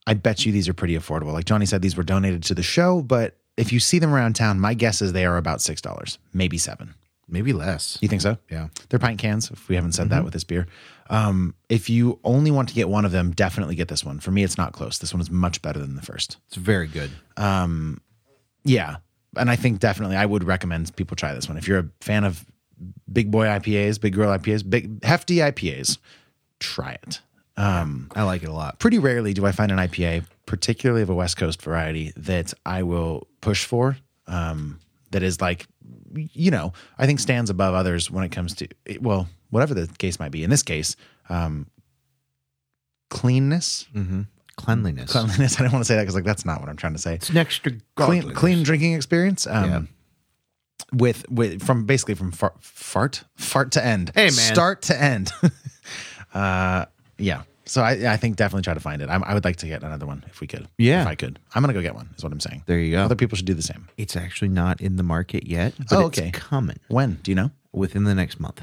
I bet you these are pretty affordable. Like Johnny said, these were donated to the show, but if you see them around town, my guess is they are about six dollars, maybe seven.
Maybe less.
You think so?
Yeah.
They're pint cans. If we haven't said
Mm-hmm.
that with this beer, um, if you only want to get one of them, definitely get this one. For me, it's not close. This one is much better than the first.
It's very good.
Yeah. And I think definitely I would recommend people try this one. If you're a fan of big boy IPAs, big girl IPAs, big hefty IPAs, try it.
I like it a lot.
Pretty rarely do I find an IPA, particularly of a West Coast variety, that I will push for. Um, that is like, you know, I think stands above others when it comes to, well, whatever the case might be. In this case, um, cleanness,
cleanliness.
cleanliness. [LAUGHS] I don't want to say that because like that's not what I'm trying to say.
It's an extra
clean clean drinking experience. Um,
Yeah.
With with from basically from fart fart fart to end.
Hey, man.
start to end. [LAUGHS] uh, yeah. So I I think definitely try to find it. I, I would like to get another one if we could.
Yeah.
if I could. I'm gonna go get one. Is what I'm saying.
There you go.
Other people should do the same.
It's actually not in the market yet, but
Oh,
it's
okay.
coming
When do you know?
within the next month.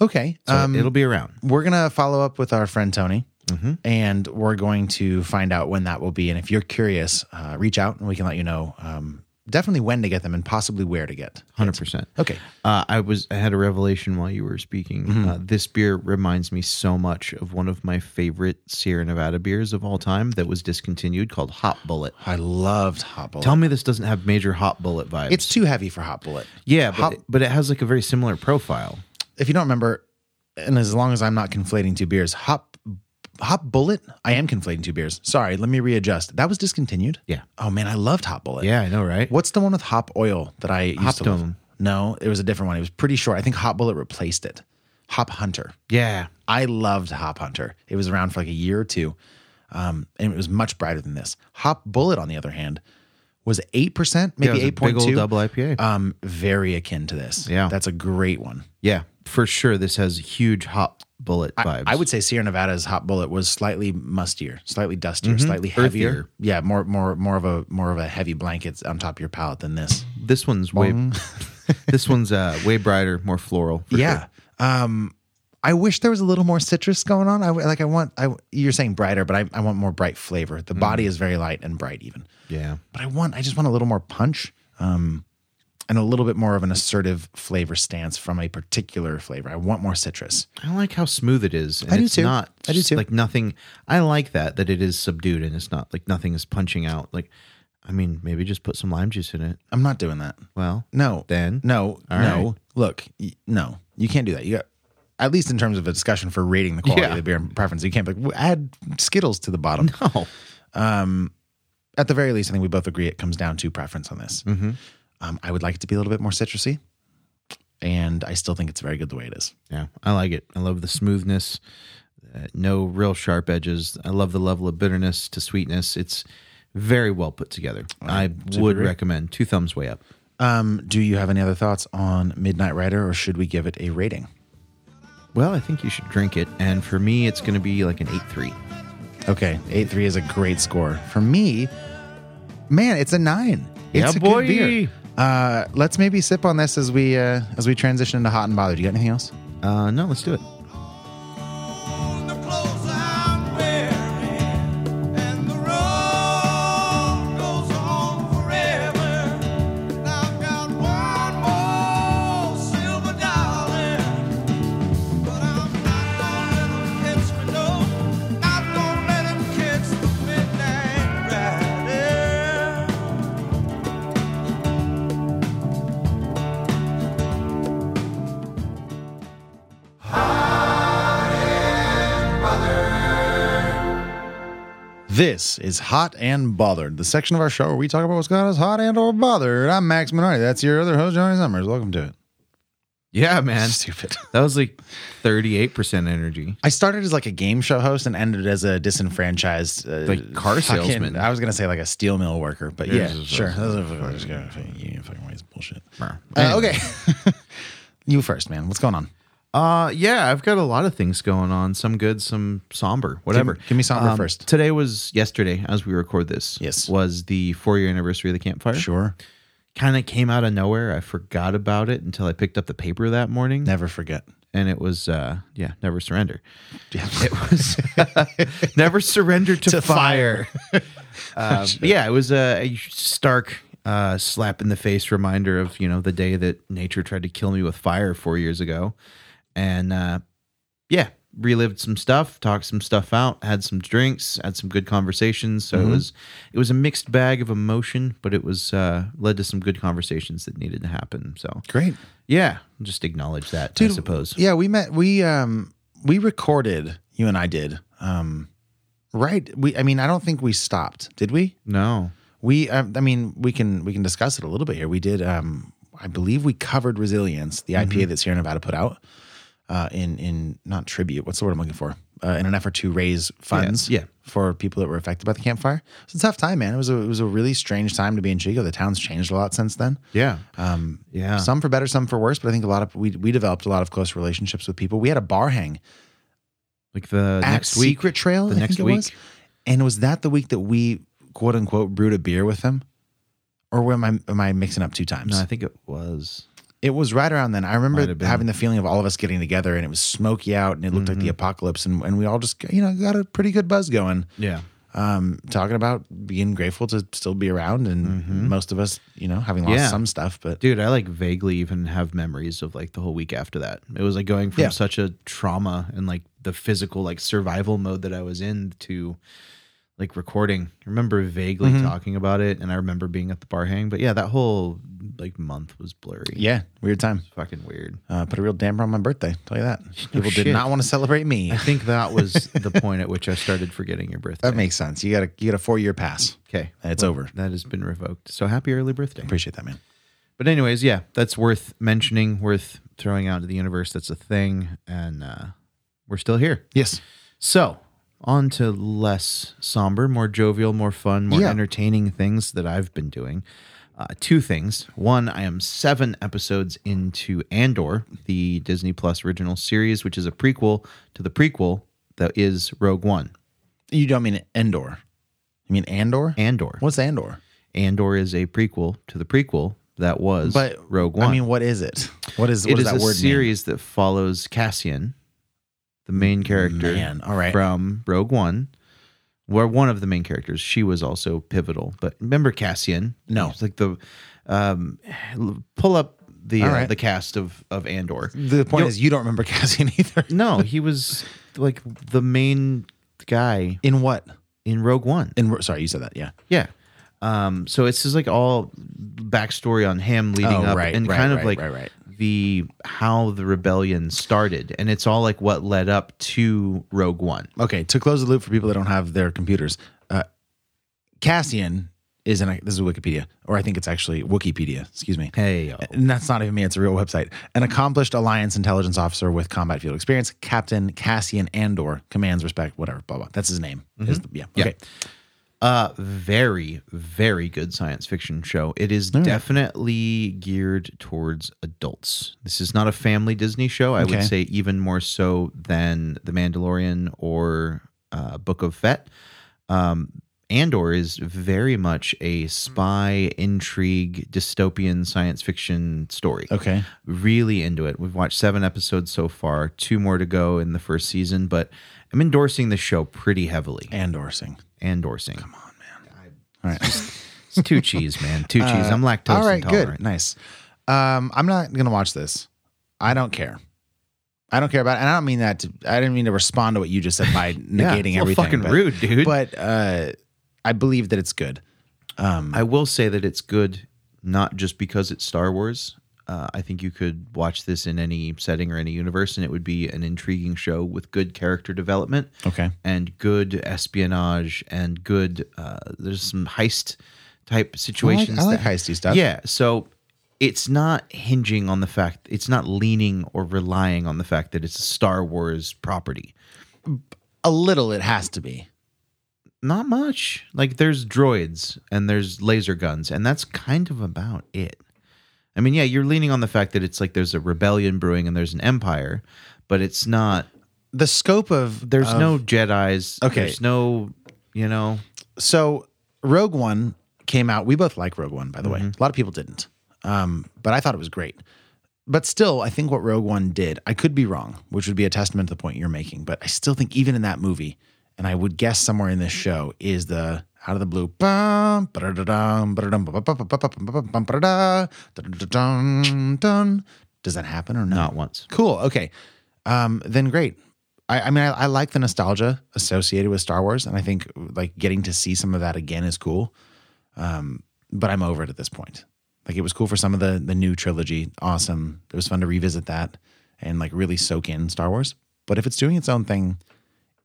Okay.
So
um,
it'll be around.
we're gonna follow up with our friend Tony,
Mm-hmm.
and we're going to find out when that will be. And if you're curious, uh, reach out and we can let you know. Um, definitely when to get them and possibly where to get.
Hundred percent.
Okay.
Uh, I was I had a revelation while you were speaking.
Mm-hmm.
Uh, this beer reminds me so much of one of my favorite Sierra Nevada beers of all time that was discontinued called Hop Bullet.
I loved Hop Bullet.
Tell me this doesn't have major Hop Bullet vibes.
it's too heavy for Hop Bullet.
yeah, but
Hop-
it, but it has like a very similar profile.
If you don't remember, and as long as I'm not conflating two beers, Hop Hop Bullet. I am conflating two beers. Sorry, let me readjust. That was discontinued.
Yeah.
Oh man, I loved Hop Bullet.
Yeah, I know, right?
What's the one with hop oil that I used
Hop
to love? No, it was a different one. It was pretty short. I think Hop Bullet replaced it. Hop Hunter.
Yeah,
I loved Hop Hunter. It was around for like a year or two, um, and it was much brighter than this. Hop Bullet, on the other hand, was eight percent,
Yeah, it
maybe
was a
eight point
big
two,
old double IPA.
Um, very akin to this.
Yeah.
that's a great one.
yeah, for sure. This has huge Hop Bullet
I,
vibes.
I would say Sierra Nevada's Hop Bullet was slightly mustier, slightly dustier, slightly
Mm-hmm. Earthier.
heavier. Yeah, more more more of a more of a heavy blanket on top of your palate than this.
this one's way. [LAUGHS] this one's uh, way brighter, more floral.
yeah.
sure.
Um, I wish there was a little more citrus going on. I like. I want. I you're saying brighter, but I, I want more bright flavor. The body is very light and bright, even.
yeah.
But I want. I just want a little more punch. Um, and a little bit more of an assertive flavor stance from a particular flavor. I want more citrus.
I like how smooth it is. And
I do
it's
too.
Not
I do too.
Like nothing. I like that that it is subdued and it's not like nothing is punching out. Like, I mean, maybe just put some lime juice in it.
I'm not doing that.
Well,
No.
Then?
no,
All
no.
right.
Look, y- no, you can't do that. You got at least in terms of a discussion for rating the quality
Yeah.
of the beer and preference. You can't be like add Skittles to the bottom.
no.
At the very least, I think we both agree it comes down to preference on this.
Mm-hmm.
Um, I would like it to be a little bit more citrusy, and I still think it's very good the way it is.
Yeah, I like it. I love the smoothness. Uh, no real sharp edges. I love the level of bitterness to sweetness. It's very well put together. I would
agree.
recommend two thumbs way up.
Um, do you have any other thoughts on Midnight Rider, or should we give it a rating?
Well, I think you should drink it. And for me, it's going to be like an 8 3.
Okay, eight three is a great score for me. Man, it's a nine. It's
Yeah,
a
boy.
good beer. Uh, let's maybe sip on this as we uh, as we transition into hot and bothered. Do you got anything else?
Uh, no, let's do it.
This is Hot and Bothered, the section of our show where we talk about what's going on as hot and or bothered. I'm Max Minardi. That's your other host, Johnny Summers. Welcome to it.
Yeah, man.
Stupid. [LAUGHS]
That was like 38% energy.
I started as like a game show host and ended as a disenfranchised uh,
Like car
fucking-
salesman.
I was gonna say like a steel mill worker, but yeah,
Yeah.
sure. Those are fucking- gonna fucking- ways bullshit. Uh, okay, [LAUGHS] you first, man. What's going on?
Uh, yeah, I've got a lot of things going on. Some good, some somber, whatever. Um,
give me somber first.
Today was yesterday, as we record this.
Yes.
was the four year anniversary of the campfire.
Sure.
kind of came out of nowhere. I forgot about it until I picked up the paper that morning,
Never forget.
and it was uh, yeah, never surrender. Yeah. [LAUGHS] It was [LAUGHS] never surrender to,
To
fire. [LAUGHS] um, but yeah, it was a, a stark uh, slap in the face reminder of you know the day that nature tried to kill me with fire four years ago, and uh, yeah, relived some stuff, talked some stuff out, had some drinks, had some good conversations. So
Mm-hmm.
it was it was a mixed bag of emotion, but it was uh, led to some good conversations that needed to happen. So
Great.
yeah, just acknowledge that. I suppose.
Yeah, we met. We um we recorded. You and I did. Um, right. We. I mean, I don't think we stopped. Did we?
No.
We. Um, I mean, we can we can discuss it a little bit here. We did. Um, I believe we covered resilience, the
Mm-hmm.
IPA that Sierra Nevada put out. Uh, in in not tribute. What's the word I'm looking for? Uh, in an effort to raise funds.
yeah.
for people that were affected by the campfire. It's a tough time, man. It was a, it was a really strange time to be in Chico. The town's changed a lot since then.
Yeah.
Um,
Yeah.
Some for better, some for worse. But I think a lot of we we developed a lot of close relationships with people. We had a bar hang
Like the next week.
Secret Trail.
The
I
next
it was.
week.
And was that the week that we quote unquote brewed a beer with them, or am I am I mixing up two times?
No, I think it was.
It was right around then. I remember
Might have been.
having the feeling of all of us getting together, and it was smoky out, and it looked
Mm-hmm.
like the apocalypse, and, and we all just you know got a pretty good buzz going.
Yeah.
Um, talking about being grateful to still be around, and most of us, you know, having lost
Mm-hmm. Yeah.
some stuff, but
Dude, I like vaguely even have memories of like the whole week after that. It was like going from
Yeah.
such a trauma and like the physical like survival mode that I was in to like recording. I remember vaguely
Mm-hmm.
talking about it and I remember being at the bar hang. But yeah, that whole like month was blurry.
yeah, weird time.
Fucking weird.
Uh, put a real damper on my birthday. Tell you that. People
shit.
did not want to celebrate me.
I think that was the point at which I started forgetting your birthday.
That makes sense. You got a you got a four year pass.
okay.
It's over.
That has been revoked. So happy early birthday.
Appreciate that, man.
But anyways, yeah, that's worth mentioning, worth throwing out to the universe. That's a thing, and uh, we're still here.
Yes.
So on to less somber, more jovial, more fun, more
Yeah.
entertaining things that I've been doing. Uh, two things. One, I am seven episodes into Andor, the Disney Plus original series, which is a prequel to the prequel that is Rogue One.
You don't mean Endor. You mean Andor?
Andor.
What's Andor?
Andor is a prequel to the prequel that was
But
Rogue One.
I mean, what is it? What is
It
what
is
does that
a
word
series that follows Cassian, the main character
Man, all right.
from Rogue One, where one of the main characters. She was also pivotal. But remember Cassian?
No.
It's like the um, pull up the
All
uh,
right.
the cast of of Andor.
The point
You'll-
is, you don't remember [LAUGHS] Cassian either. [LAUGHS]
no, he was like the main guy
In what?
in Rogue One.
In sorry, you said that. Yeah.
Yeah. Um, so it's just like all backstory on him leading
Oh,
up
right,
and
right,
kind of
right,
like
right, right.
The how the rebellion started. And it's all like what led up to Rogue One.
Okay. To close the loop for people that don't have their computers, uh, Cassian is an this is Wikipedia, or I think it's actually Wikipedia. Excuse me.
Hey, yo.
And that's not even me, it's a real website. An accomplished Alliance intelligence officer with combat field experience, Captain Cassian Andor, commands respect, whatever, blah, blah. That's his name. The- yeah.
Yeah. Uh very, very good science fiction show. It is definitely geared towards adults. This is not a family Disney show. I
Okay.
would say even more so than The Mandalorian or uh, Book of Fett. Um, Andor is very much a spy intrigue dystopian science fiction story.
Okay.
Really into it. We've watched seven episodes so far, two more to go in the first season, but I'm endorsing the show pretty heavily.
Andorsing.
Endorsing. Come on, man.
I, all right. [LAUGHS]
It's two cheese, man. Two cheese. I'm lactose
All right,
intolerant.
good. Nice. Um, I'm not gonna watch this. I don't care. I don't care about it. And I don't mean that to I didn't mean to respond to what you just said by [LAUGHS]
Yeah,
negating
it's a little
everything.
fucking
but-
rude, dude.
But uh I believe that it's good.
I will say that it's good, not just because it's Star Wars. Uh, I think you could watch this in any setting or any universe, and it would be an intriguing show with good character development
Okay.
and good espionage and good. Uh, there's some heist type situations.
I like
that-
heisty stuff.
Yeah, so it's not hinging on the fact. It's not leaning or relying on the fact that it's a Star Wars property.
A little it has to be.
Not much. Like there's droids and there's laser guns, and that's kind of about it. I mean, yeah, you're leaning on the fact that it's like there's a rebellion brewing and there's an empire, but it's not.
The scope of
There's
of-
no Jedi's.
Okay.
There's no, you know.
so Rogue One came out. We both like Rogue One, by the way.
Mm-hmm.
A lot of people didn't, um, but I thought it was great. But still, I think what Rogue One did, I could be wrong, which would be a testament to the point you're making. But I still think even in that movie, and I would guess somewhere in this show is the out of the blue. Does that happen or no?
Not once.
Cool. Okay. Um, then great. I, I mean, I, I like the nostalgia associated with Star Wars, and I think like getting to see some of that again is cool. Um, but I'm over it at this point. Like it was cool for some of the the new trilogy, awesome. It was fun to revisit that and like really soak in Star Wars. But if it's doing its own thing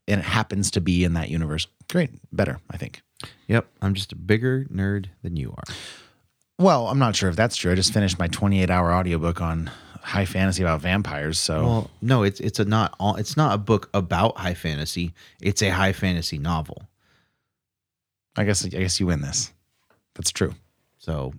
and it happens to be in that universe, great, better, I think.
Yep. I'm just a bigger nerd than you are.
Well, I'm not sure if that's true. I just finished my 28 hour audiobook on high fantasy about vampires. So
Well, no, it's it's a not all. It's not a book about high fantasy. It's a high fantasy novel.
I guess I guess you win this. That's true.
So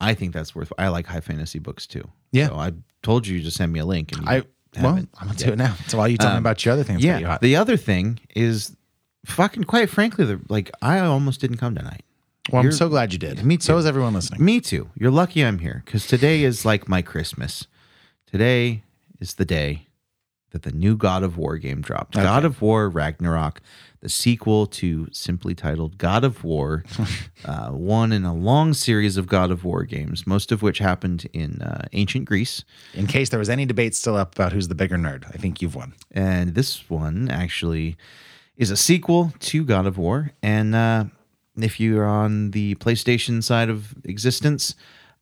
I think that's worth. I like high fantasy books too.
Yeah.
So I told you to send me a link, and
I well,
haven't.
I'm gonna do it now. So while you tell me
Um,
about your other things,
yeah.
yeah, hot.
The other thing is, fucking quite frankly, the, like I almost didn't come tonight.
well, I'm
you're-
so glad you did.
Me too.
So is everyone listening.
Me too. You're lucky I'm here because today is like my Christmas. Today is the day that the new God of War game dropped.
Okay.
God of War Ragnarok, the sequel to simply titled God of War, [LAUGHS] uh, one in a long series of God of War games, most of which happened in uh, ancient Greece.
In case there was any debate still up about who's the bigger nerd, I think you've won.
And this one actually is a sequel to God of War. And uh, if you're on the PlayStation side of existence,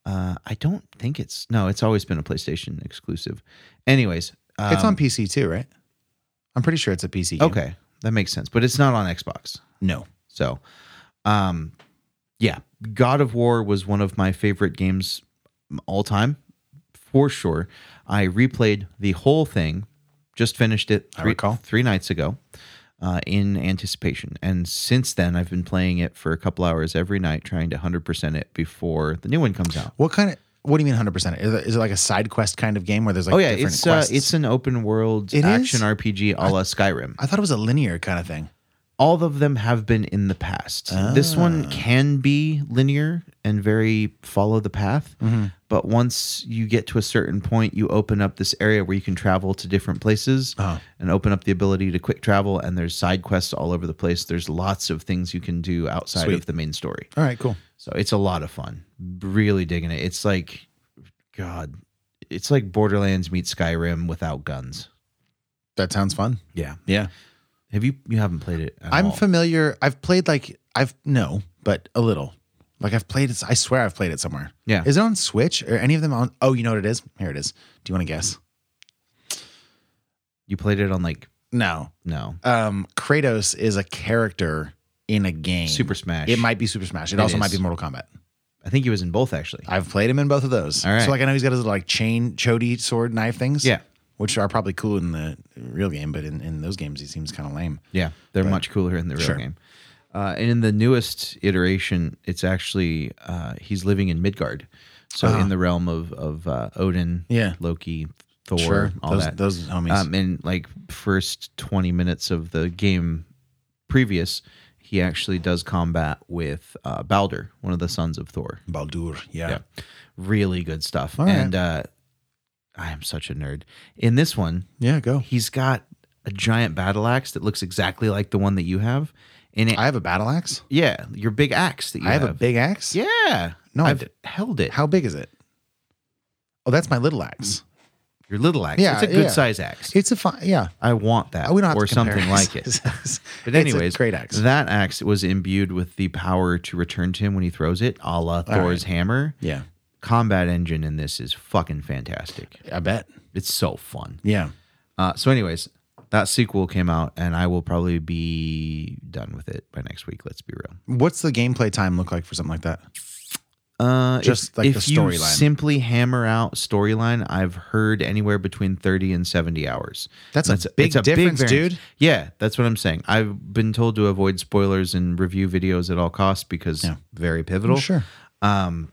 uh, I don't think it's no. It's always been a PlayStation exclusive. Anyways, um,
it's on PC too, right? I'm pretty sure it's a PC. Game.
Okay, that makes sense. But it's not on Xbox.
No.
So, um, yeah, God of War was one of my favorite games all time, for sure. I replayed the whole thing, just finished it three, three nights ago uh, in anticipation. And since then, I've been playing it for a couple hours every night, trying to 100% it before the new one comes out.
What kind of? What do you mean 100? percent Is it is it like a side quest kind of game where there's like
oh, yeah,
different
it's, uh, it's an open world
It
action
is?
RPG a la Skyrim.
I thought it was a linear kind of thing.
all of them have been in the past. This
Ah.
one can be linear and very follow the path,
Mm-hmm.
But once you get to a certain point, you open up this area where you can travel to different places
Uh-huh.
and open up the ability to quick travel. And there's side quests all over the place. There's lots of things you can do outside
Sweet.
of the main story.
All right, cool.
So it's a lot of fun. Really digging it. It's like, God, it's like Borderlands meets Skyrim without guns.
That sounds fun.
Yeah.
Yeah.
Have you? You haven't played it? At
I'm
all.
familiar. I've played like I've no, but a little. Like I've played it. I swear I've played it somewhere.
Yeah.
Is it on Switch or any of them on? Oh, you know what it is? Here it is. Do you want to guess?
You played it on like
No.
no.
Um, Kratos is a character in a game.
Super Smash.
It might be Super Smash. It,
It
also
is.
might be Mortal Kombat.
I think he was in both actually.
I've played him in both of those.
All right.
So like I know he's got his like chain chody sword knife things.
Yeah.
Which are probably cool in the real game, but in, in those games he seems kind of lame.
Yeah, they're much cooler in the real
Sure.
game. Uh, and in the newest iteration, it's actually uh, he's living in Midgard, so in the realm of of uh, Odin,
Uh-huh. Yeah.
Loki, Thor,
Sure.
all
those
that.
those homies.
Um, and like first twenty minutes of the game previous, he actually does combat with uh, Balder, one of the sons of Thor.
Baldur. Yeah.
Yeah. Really good stuff.
All right.
And uh, I am such a nerd. In this one,
Yeah, go.
he's got a giant battle axe that looks exactly like the one that you have. And it,
I have a battle axe.
yeah, your big axe that you
I have, a big axe.
Yeah.
No, I
I've held it.
How big is it? Oh, that's my little axe.
Your little axe.
Yeah,
it's a good
yeah.
size axe.
It's a fine. Yeah.
I want that
We don't have
or
to
something like it. But [LAUGHS]
It's a
anyways,
great axe.
That axe was imbued with the power to return to him when he throws it, a la Thor's
right.
hammer.
Yeah.
Combat engine in this is fucking fantastic.
I bet.
It's so fun.
Yeah.
Uh, so, anyways, that sequel came out, and I will probably be done with it by next week. Let's be real.
What's the gameplay time look like for something like that?
Uh,
Just
if,
like the
if you
storyline.
simply hammer out storyline, I've heard anywhere between thirty and seventy hours.
That's a big difference,
variance.
dude.
Yeah, that's what I'm saying. I've been told to avoid spoilers and review videos at all costs because
Yeah.
very pivotal.
Sure.
Um,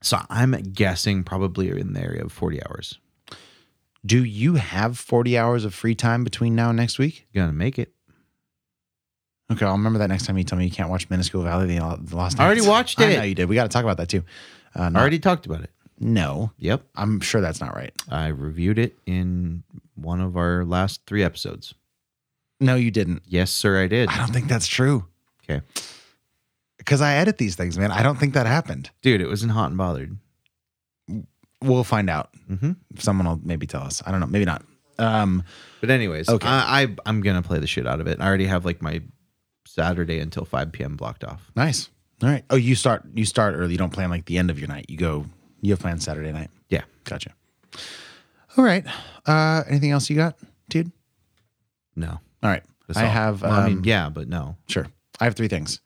So I'm guessing probably in the area of forty hours.
Do you have 40 hours of free time between now and next week?
Gonna make it.
Okay, I'll remember that next time you tell me you can't watch Minuscule Valley the, the Lost
I already
Nights.
watched
I
it.
know you did. We got to talk about that too. Uh,
I
not-
already talked about it.
No,
Yep,
I'm sure that's not right.
I reviewed it in one of our last three episodes.
No, you didn't.
Yes, sir, I did.
I don't think that's true
Okay,
because I edit these things, man. I don't think that happened.
dude, it wasn't hot and bothered.
We'll find out.
Mhm.
Someone will maybe tell us. I don't know. Maybe not. Um,
But anyways,
Okay.
I, I I'm gonna play the shit out of it. I already have like my Saturday until 5 p.m. blocked off.
nice. All right. Oh, you start. You start early. You don't plan like the end of your night. You go. You have plans Saturday night.
Yeah.
Gotcha. All right. Uh, anything else you got, dude?
No.
All right.
That's
I
all.
have.
Well, I mean,
um,
yeah, but no.
Sure. I have three things.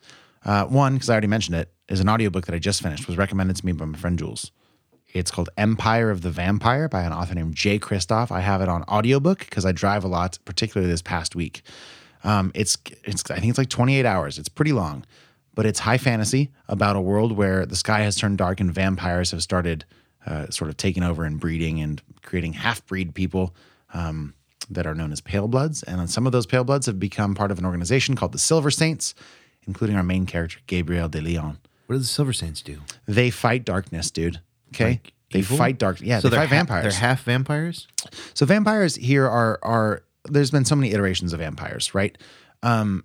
Uh, one, because I already mentioned it, is an audiobook that I just finished, was recommended to me by my friend Jules. It's called Empire of the Vampire by an author named Jay Kristoff. I have it on audiobook because I drive a lot, particularly this past week. Um, it's it's I think it's like 28 hours. It's pretty long, but it's high fantasy about a world where the sky has turned dark and vampires have started uh, sort of taking over and breeding and creating half breed people um, that are known as Pale Bloods. And some of those Pale Bloods have become part of an organization called the Silver Saints, including our main character, Gabriel de Leon.
What do the Silver Saints do?
They fight darkness, dude. Okay.
Like
they
evil?
fight dark. Yeah,
so
they
ha-
vampires.
They're half vampires.
So vampires here are are there's been so many iterations of vampires, right? Um,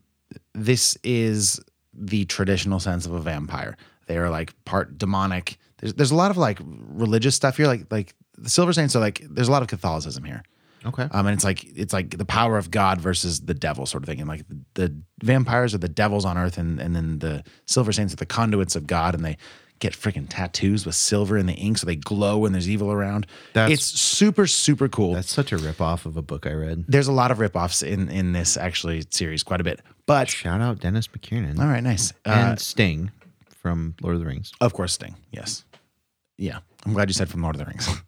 this is the traditional sense of a vampire. They are like part demonic. There's there's a lot of like religious stuff here. Like like the Silver Saints are like there's a lot of Catholicism here.
Okay.
Um, and it's like it's like the power of God versus the devil sort of thing. And like the, the vampires are the devils on earth, and and then the Silver Saints are the conduits of God, and they get freaking tattoos with silver in the ink, so they glow when there's evil around.
That's-
it's super super cool.
That's such a rip off of a book I read.
There's a lot of ripoffs in in this actually series, quite a bit. But
Shout out Dennis McKiernan
all right, nice. Uh,
and Sting from Lord of the Rings.
of course, Sting. Yes, yeah. I'm glad you said from Lord of the Rings. [LAUGHS]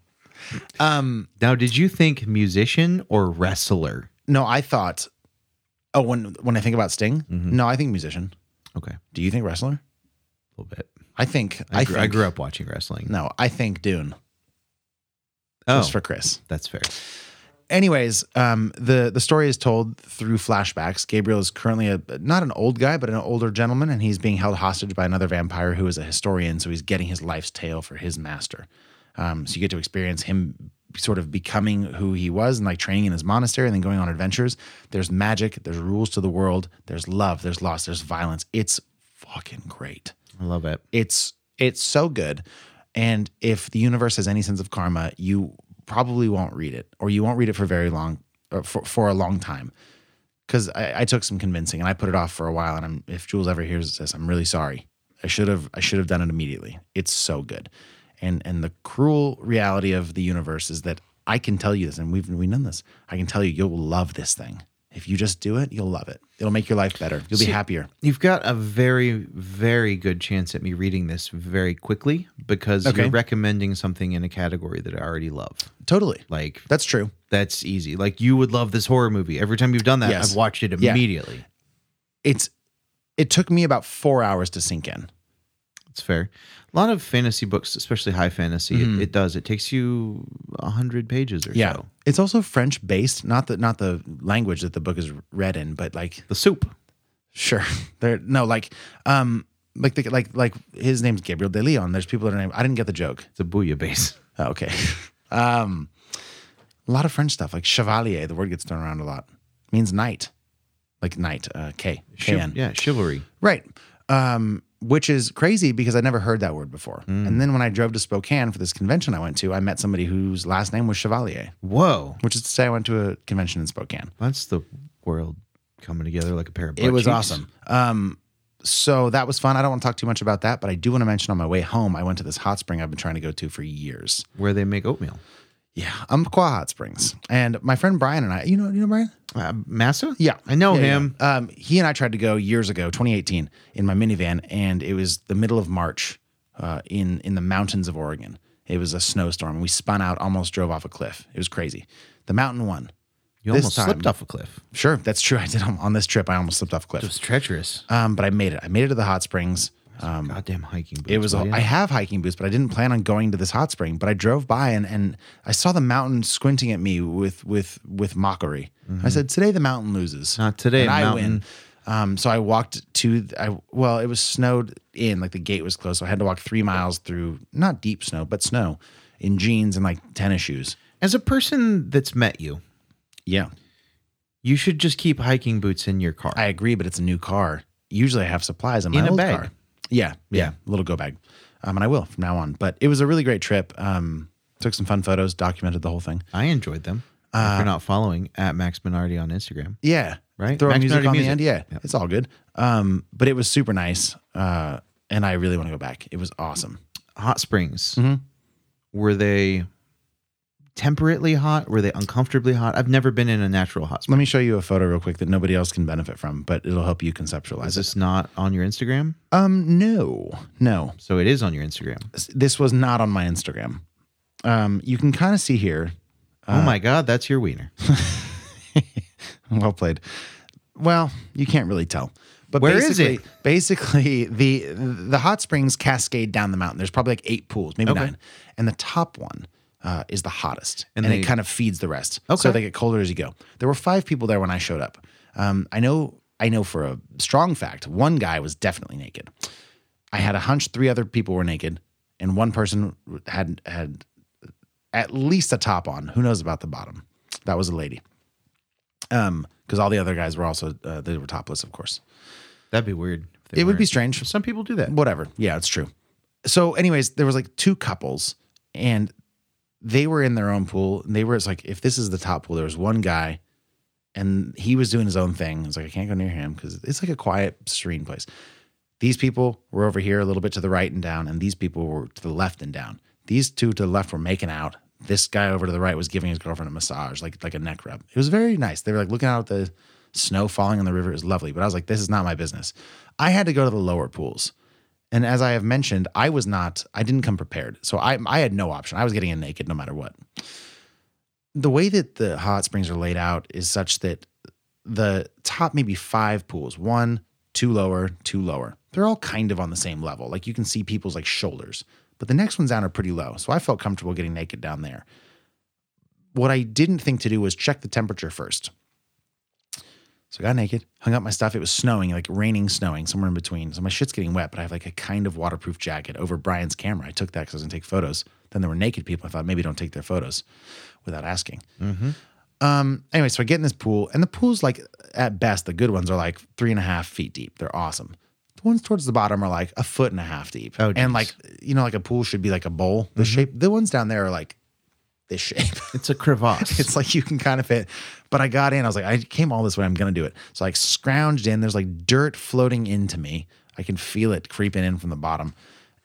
Um now, did you think musician or wrestler?
no, I thought. Oh, when when I think about Sting,
Mm-hmm.
no, I think musician.
Okay,
Do you think wrestler?
A little bit.
I think
I,
I,
grew,
think,
I grew up watching wrestling.
No, I think Dune.
oh,
Just for Chris.
that's fair.
Anyways, um, the the story is told through flashbacks. Gabriel is currently a not an old guy, but an older gentleman, and he's being held hostage by another vampire who is a historian. So he's getting his life's tale for his master. Um, so you get to experience him sort of becoming who he was and like training in his monastery and then going on adventures. There's magic. There's rules to the world. There's love. There's loss. There's violence. It's fucking great
I love it.
it's it's so good. And if the universe has any sense of karma you probably won't read it or you won't read it for very long or for, for a long time. Because I, I took some convincing and i put it off for a while and I'm, if jules ever hears this i'm really sorry. I should have i should have done it immediately. It's so good. And and the cruel reality of the universe is that i can tell you this and we've we've done this. I can tell you you'll love this thing if you just do it you'll love it it'll make your life better you'll be happier
You've got a very, very good chance at me reading this very quickly because
Okay.
you're recommending something in a category that I already love.
totally
Like
that's true
that's easy. Like you would love this horror movie. Every time you've done that,
Yes.
I've watched it
Yeah.
immediately.
it's it took me about four hours to sink in.
It's fair. A lot of fantasy books, especially high fantasy, it, it does. It takes you a hundred pages or so.
it's also French based, not the not the language that the book is read in, but like
The soup.
sure, [LAUGHS] there no like um like the like like his name's Gabriel de Leon. There's people that are named. I didn't get the joke.
It's a bouillabaisse. [LAUGHS]
Oh, okay, [LAUGHS] um, a lot of French stuff like chevalier. The word gets thrown around a lot. means knight, like knight. Uh, K K N.
yeah, chivalry.
Right. Um, which is crazy because I never heard that word before. And then when I drove to Spokane for this convention I went to, I met somebody whose last name was Chevalier,
Whoa,
which is to say I went to a convention in Spokane.
that's the world coming together like a pair of.
it was
cheeks.
awesome. Um, so that was fun. I don't want to talk too much about that, but I do want to mention on my way home, I went to this hot spring I've been trying to go to for years.
Where they make oatmeal.
Yeah, I'm Umpqua Hot Springs. And my friend Brian and I, you know, you know Brian?
Uh, Massa?
Yeah,
I know
Yeah, yeah.
him.
Um, he and I tried to go years ago, 2018, in my minivan, and it was the middle of March uh, in in the mountains of Oregon. It was a snowstorm. We spun out, almost drove off a cliff. It was crazy. The mountain won.
You
This
almost
time-
slipped off a cliff.
Sure, that's true. [LAUGHS] I did on, on this trip. I almost slipped off a cliff.
It was treacherous.
um, but I made it. I made it to the hot springs. Um,
Goddamn hiking boots.
it was. A. I have hiking boots, but I didn't plan on going to this hot spring. But I drove by and, and I saw the mountain squinting at me with with with mockery. I said, "Today the mountain loses.
Mm-hmm. Not today,
and I
mountain."
win." Um, so I walked to. I well, it was snowed in, like the gate was closed, so I had to walk three miles through not deep snow, but snow, in jeans and like tennis shoes.
As a person that's met you,
Yeah,
you should just keep hiking boots in your car.
I agree, but it's a new car. Usually, I have supplies in my
In
old
bag.
car. Yeah, yeah, a little go bag, um, and I will from now on. But it was a really great trip. Um, took some fun photos, documented the whole thing.
I enjoyed them. if you're not following at Max Minardi on Instagram,
Yeah.
Right?
Throw
Max
music
Minardi
on
music.
the end. Yeah.
Yep.
It's all good. Um, but it was super nice. Uh, and I really want to go back. It was awesome.
hot springs,
Mm-hmm.
were they temperately hot? Were they uncomfortably hot? I've never been in a natural hot spring.
Let me show you a photo real quick that nobody else can benefit from, but it'll help you conceptualize
Is
it.
this not on your Instagram?
Um, no, no.
So it is on your Instagram.
This was not on my Instagram. Um, you can kind of see here.
oh my God, that's your wiener. [LAUGHS]
well played. Well, you can't really tell, But
Where is
basically,
it?
basically the the hot springs cascade down the mountain. There's probably like eight pools, maybe
Okay.
nine, and the top one uh, is the hottest,
And
and,
they-
it kind of feeds the rest.
Okay.
So they get colder as you go. There were five people there when I showed up. Um, I know, I know for a strong fact, one guy was definitely naked. I had a hunch three other people were naked, and one person had had at least a top on. Who knows about the bottom? That was a lady. Um, because all the other guys were also uh, they were topless, of course.
That'd be weird.
It would be strange.
Some people do that.
Whatever. Yeah, it's true. So, anyways, there was like two couples, and they were in their own pool. And they were it's like, if this is the top pool, there was one guy, and he was doing his own thing. It's like I can't go near him because it's like a quiet, serene place. These people were over here a little bit to the right and down, and these people were to the left and down. These two to the left were making out. This guy over to the right was giving his girlfriend a massage, like like a neck rub. It was very nice. They were like looking out at the snow falling on the river. It was lovely. But I was like, this is not my business. I had to go to the lower pools. And as I have mentioned, I was not, I didn't come prepared. So I, I had no option. I was getting in naked no matter what. The way that the hot springs are laid out is such that the top maybe five pools, one, two lower, two lower, they're all kind of on the same level. Like you can see people's like shoulders, but the next ones down are pretty low. So I felt comfortable getting naked down there. What I didn't think to do was check the temperature first. So I got naked, hung up my stuff. It was snowing, like raining, snowing, somewhere in between. So my shit's getting wet, but I have like a kind of waterproof jacket over Brian's camera. I took that because I was gonna take photos. Then there were naked people. I thought maybe don't take their photos without asking. Um. Anyway, so I get in this pool, and the pool's like at best, the good ones are like three and a half feet deep. They're awesome. The ones towards the bottom are like a foot and a half deep.
Oh,
and like you know, like a pool should be like a bowl. The shape. The ones down there are like this shape. [LAUGHS]
It's a crevasse.
It's like you can kind of fit. But I got in. I was like, I came all this way. I'm gonna do it. So I like scrounged in. There's like dirt floating into me. I can feel it creeping in from the bottom.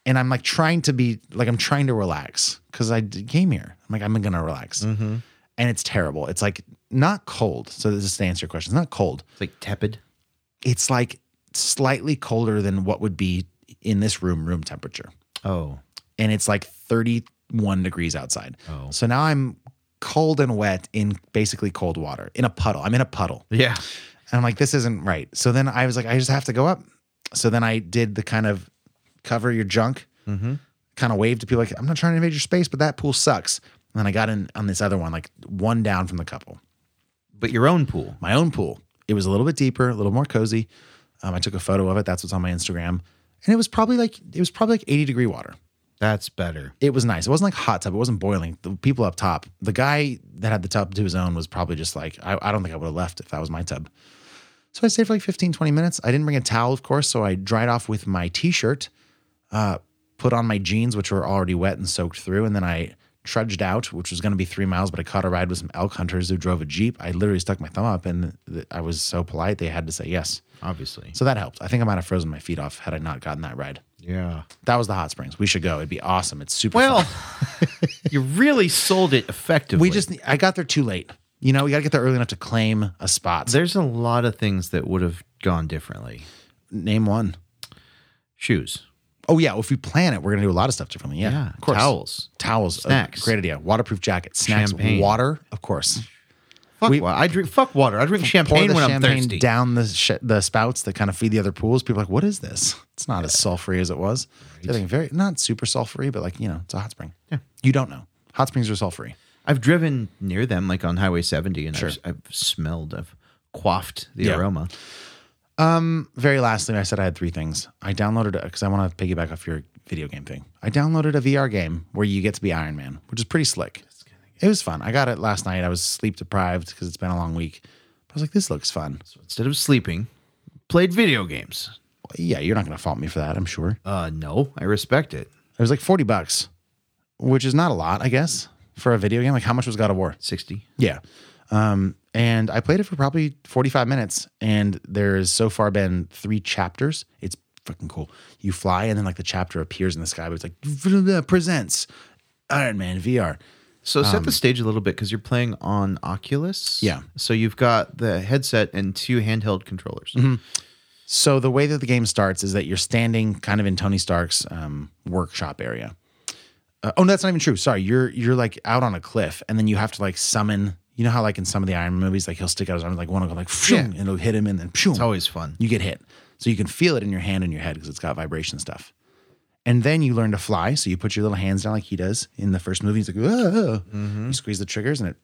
And I'm like trying to be like I'm trying to relax because I came here. I'm like I'm gonna relax. Mm-hmm. And it's terrible. It's like not cold. So this is to answer your question. It's not cold.
It's like tepid.
It's like slightly colder than what would be in this room room temperature
Oh,
and it's like 31 degrees outside.
Oh.
So now I'm cold and wet in basically cold water in a puddle. I'm in a puddle.
yeah.
And I'm like, this isn't right. So then I was like, I just have to go up. So then I did the kind of cover your junk, kind of wave to people like, I'm not trying to invade your space, but that pool sucks. And then I got in on this other one, like one down from the couple.
But your own pool.
My own pool. It was a little bit deeper, a little more cozy. Um, I took a photo of it. That's what's on my Instagram. And it was probably like it was probably like 80 degree water.
That's better.
it was nice. It wasn't like hot tub. It wasn't boiling. The people up top, the guy that had the tub to his own was probably just like, I, I don't think I would have left if that was my tub. So I stayed for like 15, 20 minutes. I didn't bring a towel, of course. So I dried off with my t shirt, uh, put on my jeans, which were already wet and soaked through. And then I trudged out, which was going to be three miles, but I caught a ride with some elk hunters who drove a Jeep. I literally stuck my thumb up and I was so polite, they had to say yes.
Obviously.
So that helped. I think I might have frozen my feet off had I not gotten that ride.
Yeah.
That was the hot springs. We should go. It'd be awesome. It's super
Well, [LAUGHS] you really sold it effectively.
We just, I got there too late. You know, we got to get there early enough to claim a spot.
there's a lot of things that would have gone differently.
Name one.
Shoes.
Oh yeah, well, if we plan it, we're gonna do a lot of stuff differently. Yeah,
Yeah,
of course.
towels.
towels,
Snacks.
great idea. Waterproof jacket, snacks,
Champagne.
water, of course.
Fuck
We-
wa- I drink fuck water. I drink champagne when I'm thirsty.
down the sh- the spouts that kind of feed the other pools. People are like, what is this? It's not as sulfury as it was. I think very not super sulfury, but like you know, it's a hot spring. Yeah, you don't know. Hot springs are sulfury.
I've driven near them, like on Highway 70, and
Sure.
I've, I've smelled, I've quaffed the
Yeah.
aroma.
Um, very lastly, I said I had three things. I downloaded because I want to piggyback off your video game thing. I downloaded a VR game where you get to be Iron Man, which is pretty slick. It was fun. I got it last night. I was sleep deprived because it's been a long week. I was like, this looks fun.
So instead of sleeping, played video games.
Yeah, you're not going to fault me for that, I'm sure.
Uh, no, I respect it.
It was like 40 bucks, which is not a lot, I guess, for a video game. Like, how much was God of War?
60.
Yeah. Um, and I played it for probably 45 minutes, and there's so far been three chapters. It's fucking cool. You fly, and then like the chapter appears in the sky, but it's like [LAUGHS] presents Iron Man VR.
So set the stage a little bit because you're playing on Oculus.
Um, Yeah.
So you've got the headset and two handheld controllers.
Mm-hmm. So the way that the game starts is that you're standing kind of in Tony Stark's um, workshop area. Uh, oh, no, that's not even true. Sorry, you're you're like out on a cliff, and then you have to like summon. You know how like in some of the Iron Man movies, like he'll stick out his arm, like one will go like, pshung, and it'll hit him, and then pshung.
It's always fun.
you get hit. So you can feel it in your hand and your head because it's got vibration stuff. And then you learn to fly. So you put your little hands down like he does in the first movie. He's like, "Whoa." you squeeze the triggers and it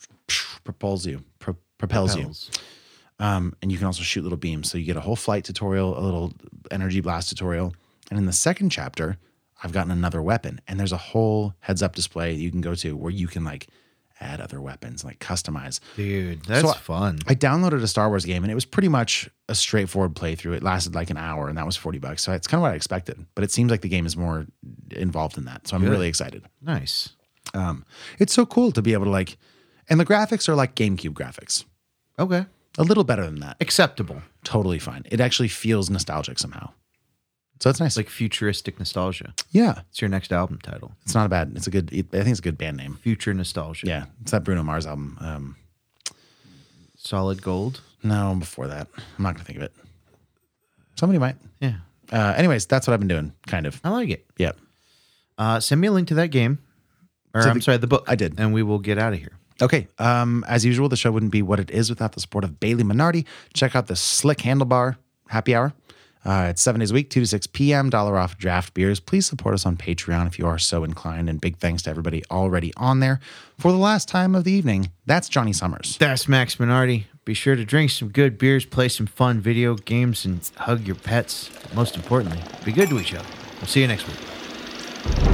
propels you, pro- propels,
Propels.
you. Um, and you can also shoot little beams. So you get a whole flight tutorial, a little energy blast tutorial. And in the second chapter, I've gotten another weapon. And there's a whole heads up display you can go to where you can like add other weapons, like customize.
Dude, that's
So I-
fun.
I downloaded a Star Wars game and it was pretty much a straightforward playthrough. It lasted like an hour and that was 40 bucks. So it's kind of what I expected. But it seems like the game is more involved in that. So I'm
Good.
really excited.
nice.
Um, it's so cool to be able to like, and the graphics are like GameCube graphics,
Okay.
a little better than that.
Acceptable.
Totally fine. It actually feels nostalgic somehow. So that's nice.
Like futuristic nostalgia.
yeah,
It's your next album title.
it's not a bad. It's a good. I think it's a good band name.
Future nostalgia.
Yeah, it's that Bruno Mars album. Um,
Solid gold.
no, before that, I'm not gonna think of it. Somebody might.
Yeah.
Uh, anyways, that's what I've been doing. Kind of.
I like it.
Yeah.
Uh, send me a link to that game. Or
To
I'm
the-
sorry, the book.
I did.
And we will get out of here.
Okay. Um, as usual, the show wouldn't be what it is without the support of Bailey Minardi. Check out the Slick Handlebar Happy Hour. Uh, it's seven days a week, 2 to 6 p.m., dollar off draft beers. Please support us on Patreon if you are so inclined. And big thanks to everybody already on there. For the last time of the evening, that's Johnny Summers.
That's Max Minardi. Be sure to drink some good beers, play some fun video games, and hug your pets. Most importantly, be good to each other. We'll see you next week.